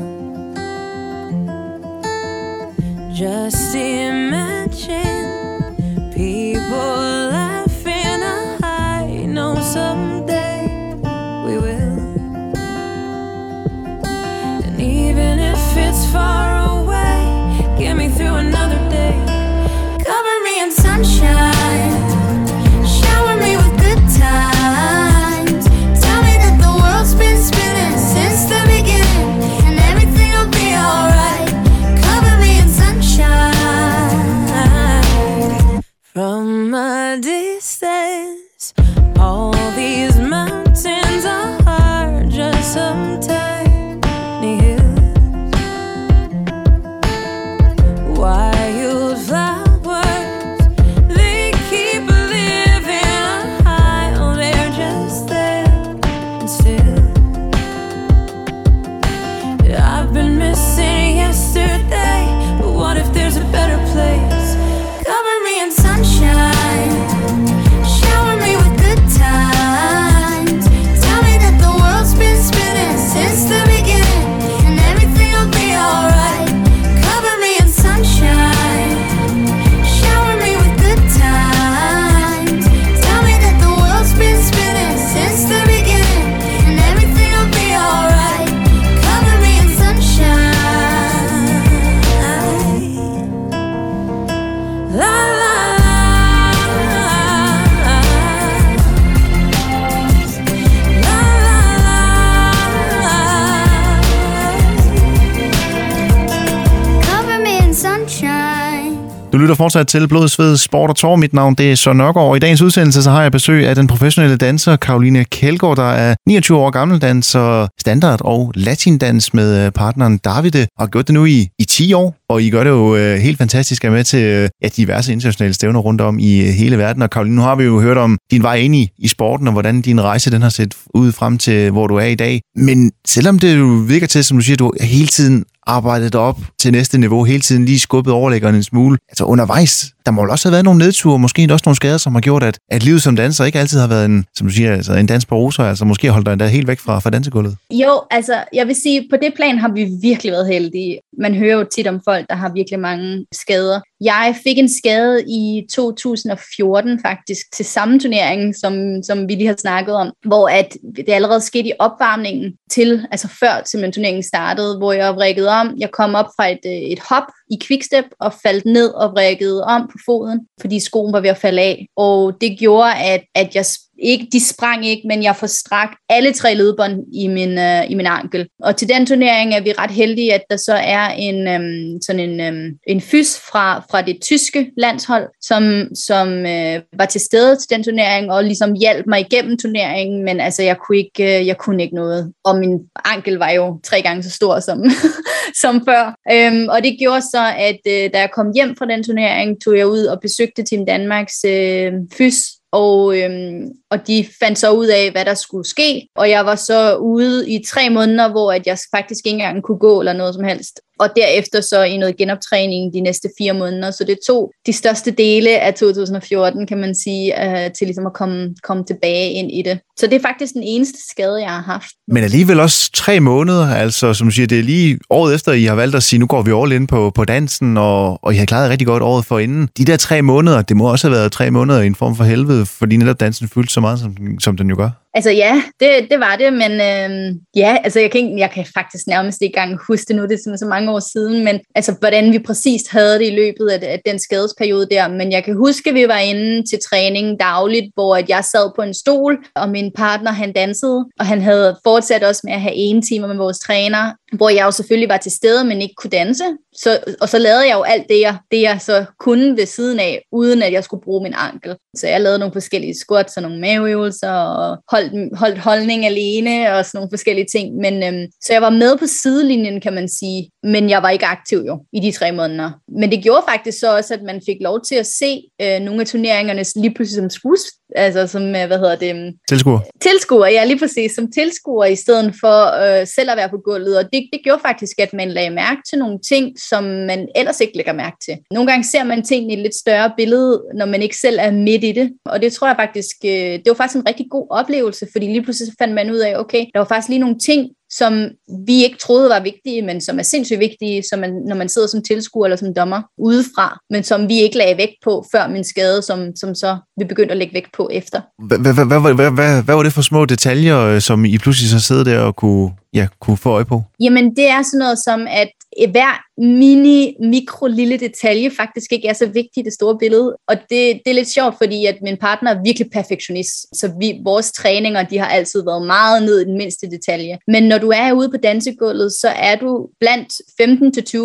Just imagine lytter fortsat til Blod, Sved, Sport og Tor. Mit navn det er Søren Nørgaard, og i dagens udsendelse så har jeg besøg af den professionelle danser Karoline Kjeldgaard, der er 29 år gammel, danser standard og latindans med øh, partneren Davide, og har gjort det nu i, i 10 år, og I gør det jo øh, helt fantastisk, er med til øh, ja, diverse internationale stævner rundt om i øh, hele verden. Og Karoline, nu har vi jo hørt om din vej ind i, i sporten, og hvordan din rejse den har set ud frem til, hvor du er i dag. Men selvom det jo virker til, som du siger, du hele tiden arbejdet op til næste niveau, hele tiden lige skubbet overlæggeren en smule. Altså undervejs, der må jo også have været nogle nedture, måske også nogle skader, som har gjort, at, at livet som danser ikke altid har været en, som du siger, altså en dans på roser, altså måske holdt dig endda helt væk fra, fra dansegulvet.
Jo, altså jeg vil sige, på det plan har vi virkelig været heldige. Man hører jo tit om folk, folk, der har virkelig mange skader. Jeg fik en skade i 2014 faktisk til samme turnering, som, som vi lige har snakket om, hvor at det allerede skete i opvarmningen til, altså før simpelthen turneringen startede, hvor jeg vrikkede om. Jeg kom op fra et, øh, et hop i quickstep og faldt ned og vrikkede om på foden, fordi skoen var ved at falde af. Og det gjorde, at, at jeg ikke, de sprang ikke, men jeg forstrak alle tre ledbånd i min, øh, i min ankel. Og til den turnering er vi ret heldige, at der så er en øhm, sådan en, øhm, en fys fra, fra det tyske landshold, som, som øh, var til stede til den turnering og ligesom hjalp mig igennem turneringen, men altså jeg kunne ikke, øh, jeg kunne ikke noget. Og min ankel var jo tre gange så stor som, som før. Øhm, og det gjorde så, at øh, da jeg kom hjem fra den turnering, tog jeg ud og besøgte Team Danmarks øh, fys og, øhm, og de fandt så ud af, hvad der skulle ske. Og jeg var så ude i tre måneder, hvor at jeg faktisk ikke engang kunne gå eller noget som helst og derefter så i noget genoptræning de næste fire måneder. Så det tog de største dele af 2014, kan man sige, uh, til ligesom at komme, komme tilbage ind i det. Så det er faktisk den eneste skade, jeg har haft.
Men alligevel også tre måneder, altså som du siger, det er lige året efter, I har valgt at sige, nu går vi all in på, på dansen, og, og I har klaret rigtig godt året for inden. De der tre måneder, det må også have været tre måneder i en form for helvede, fordi netop dansen fyldte så meget, som, som den jo gør.
Altså ja, det, det var det, men øh, ja, altså jeg kan, jeg kan faktisk nærmest ikke engang huske det nu, det er så mange år siden, men altså hvordan vi præcist havde det i løbet af, af den skadesperiode der, men jeg kan huske, at vi var inde til træning dagligt, hvor at jeg sad på en stol, og min partner han dansede, og han havde fortsat også med at have en timer med vores træner, hvor jeg jo selvfølgelig var til stede, men ikke kunne danse, så, og så lavede jeg jo alt det jeg, det, jeg så kunne ved siden af, uden at jeg skulle bruge min ankel. Så jeg lavede nogle forskellige squats og nogle maveøvelser, og holdt, holdt holdning alene, og sådan nogle forskellige ting. Men, øhm, så jeg var med på sidelinjen, kan man sige, men jeg var ikke aktiv jo, i de tre måneder. Men det gjorde faktisk så også, at man fik lov til at se øh, nogle af turneringerne lige pludselig som skues, altså som, øh, hvad hedder det?
Tilskuer.
Tilskuer, ja, lige præcis, som tilskuer, i stedet for øh, selv at være på gulvet. Og det, det gjorde faktisk, at man lagde mærke til nogle ting, som man ellers ikke lægger mærke til. Nogle gange ser man tingene i et lidt større billede, når man ikke selv er midt i det. Og det tror jeg faktisk, øh, det var faktisk en rigtig god oplevelse, fordi lige pludselig fandt man ud af, okay, der var faktisk lige nogle ting, som vi ikke troede var vigtige, men som er sindssygt vigtige, som man, når man sidder som tilskuer eller som dommer udefra, men som vi ikke lagde vægt på før min skade, som, som så vi begyndte at lægge vægt på efter.
Hvad var det for små detaljer, øh, som I pludselig så sidder der og kunne, ja, kunne få øje på?
Jamen, det er sådan noget som, at Øh, hver mini, mikro, lille detalje faktisk ikke er så vigtig i det store billede. Og det, det er lidt sjovt, fordi at min partner er virkelig perfektionist. Så vi, vores træninger, de har altid været meget ned i den mindste detalje. Men når du er ude på dansegulvet, så er du blandt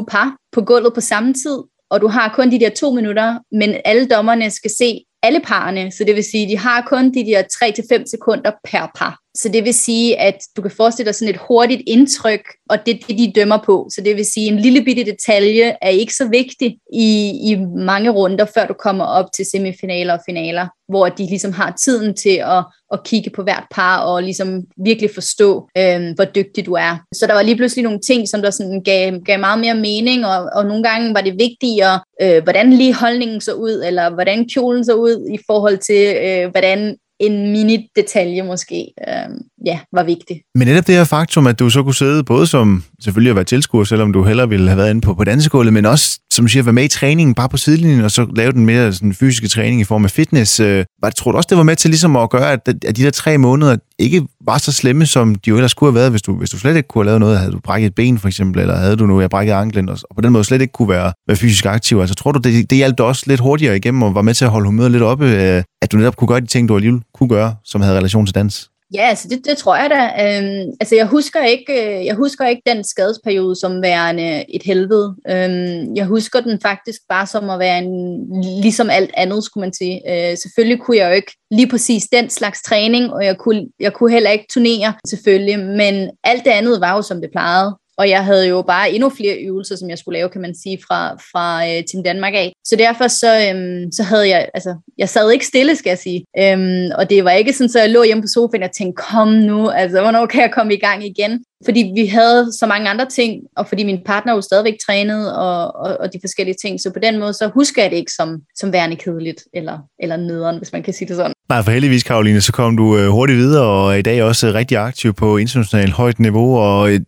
15-20 par på gulvet på samme tid, og du har kun de der to minutter, men alle dommerne skal se alle parerne, så det vil sige, at de har kun de der 3-5 sekunder per par. Så det vil sige, at du kan forestille dig sådan et hurtigt indtryk, og det er det, de dømmer på. Så det vil sige, at en lille bitte detalje er ikke så vigtig i, i mange runder, før du kommer op til semifinaler og finaler, hvor de ligesom har tiden til at, at kigge på hvert par og ligesom virkelig forstå, øh, hvor dygtig du er. Så der var lige pludselig nogle ting, som der sådan gav, gav meget mere mening, og, og nogle gange var det vigtigere, øh, hvordan lige holdningen så ud, eller hvordan kjolen så ud i forhold til, øh, hvordan en mini-detalje måske øh, ja, var vigtig.
Men netop det her faktum, at du så kunne sidde både som selvfølgelig at være tilskuer, selvom du hellere ville have været inde på, på dansegulvet, men også, som du siger, være med i træningen bare på sidelinjen, og så lave den mere sådan, fysiske træning i form af fitness. Øh, var, tror du også, det var med til ligesom at gøre, at, at de der tre måneder ikke var så slemme, som de jo ellers kunne have været, hvis du, hvis du slet ikke kunne have lavet noget. Havde du brækket et ben for eksempel, eller havde du nu jeg brækket anklen, og på den måde slet ikke kunne være, være fysisk aktiv. Altså tror du, det, det hjalp dig også lidt hurtigere igennem, og var med til at holde humøret lidt oppe, øh, at du netop kunne gøre de ting, du alligevel kunne gøre, som havde relation til dans?
Ja, altså det, det tror jeg da. Øhm, altså jeg husker ikke, øh, jeg husker ikke den skadesperiode som værende et helvede. Øhm, jeg husker den faktisk bare som at være en, ligesom alt andet, skulle man sige. Øh, selvfølgelig kunne jeg jo ikke lige præcis den slags træning, og jeg kunne, jeg kunne heller ikke turnere, selvfølgelig, men alt det andet var jo som det plejede og jeg havde jo bare endnu flere øvelser, som jeg skulle lave, kan man sige, fra, fra øh, Team Danmark af. Så derfor så, øhm, så havde jeg, altså, jeg sad ikke stille, skal jeg sige. Øhm, og det var ikke sådan, så jeg lå hjemme på sofaen og tænkte, kom nu, altså, hvornår kan jeg komme i gang igen? Fordi vi havde så mange andre ting, og fordi min partner jo stadigvæk trænede, og, og, og de forskellige ting. Så på den måde, så husker jeg det ikke som, som værende kedeligt, eller, eller nederen, hvis man kan sige det sådan.
Nej, for heldigvis, Karoline, så kom du øh, hurtigt videre, og er i dag også rigtig aktiv på internationalt højt niveau, og øh,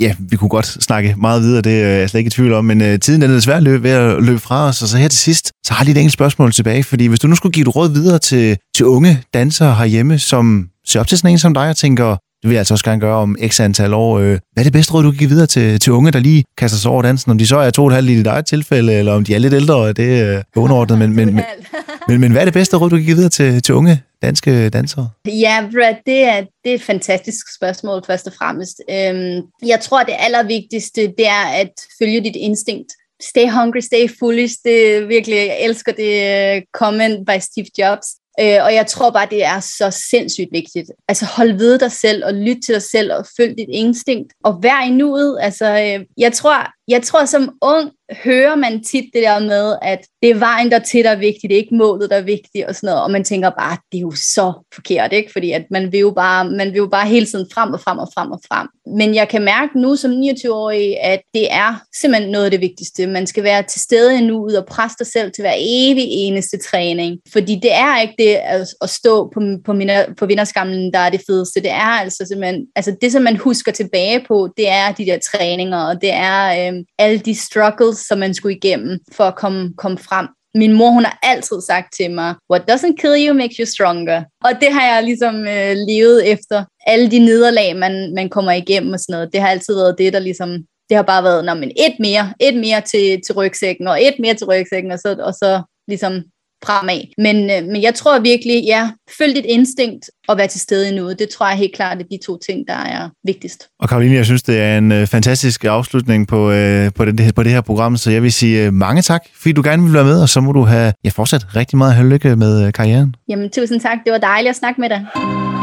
Ja, vi kunne godt snakke meget videre, det er jeg slet ikke i tvivl om, men øh, tiden er desværre løb ved at løbe fra os, og så her til sidst, så har jeg lige et enkelt spørgsmål tilbage, fordi hvis du nu skulle give et råd videre til, til unge dansere herhjemme, som ser op til sådan en som dig og tænker, det vil jeg altså også gerne gøre om x antal år. Øh, hvad er det bedste råd, du kan give videre til, til unge, der lige kaster sig over dansen? Om de så er to og et halvt i dit eget tilfælde, eller om de er lidt ældre, det er underordnet. Men, men, men, men, men hvad er det bedste råd, du kan give videre til, til unge danske dansere?
Ja, det er, det er et fantastisk spørgsmål, først og fremmest. Øhm, jeg tror, det allervigtigste, det er at følge dit instinkt. Stay hungry, stay foolish. Det virkelig, jeg elsker det uh, comment by Steve Jobs. Øh, og jeg tror bare, det er så sindssygt vigtigt. Altså hold ved dig selv, og lyt til dig selv, og følg dit instinkt, og vær i nuet. Altså, øh, jeg tror, jeg tror som ung hører man tit det der med, at det er vejen der til, der er vigtigt, det er ikke målet, der er vigtigt og sådan noget, og man tænker bare, ah, det er jo så forkert, ikke? Fordi at man vil jo bare, man vil jo bare hele tiden frem og frem og frem og frem. Men jeg kan mærke nu som 29-årig, at det er simpelthen noget af det vigtigste. Man skal være til stede i nuet og presse dig selv til hver evig eneste træning. Fordi det er ikke det at stå på, på, mine, på vinderskamlen, der er det fedeste. Det er altså simpelthen, altså det som man husker tilbage på, det er de der træninger, og det er øh, alle de struggles, som man skulle igennem for at komme, komme frem. Min mor, hun har altid sagt til mig, what doesn't kill you makes you stronger. Og det har jeg ligesom øh, levet efter. Alle de nederlag, man, man kommer igennem og sådan noget, det har altid været det, der ligesom, det har bare været, når men et mere, et mere til, til rygsækken, og et mere til rygsækken, og så, og så ligesom fremad. Men, øh, men jeg tror virkelig, ja, følg dit instinkt og vær til stede i noget. Det tror jeg helt klart er de to ting, der er vigtigst.
Og Karoline, jeg synes, det er en øh, fantastisk afslutning på, øh, på, det, på det her program, så jeg vil sige øh, mange tak, fordi du gerne vil være med, og så må du have ja, fortsat rigtig meget held lykke med øh, karrieren.
Jamen, tusind tak. Det var dejligt at snakke med dig.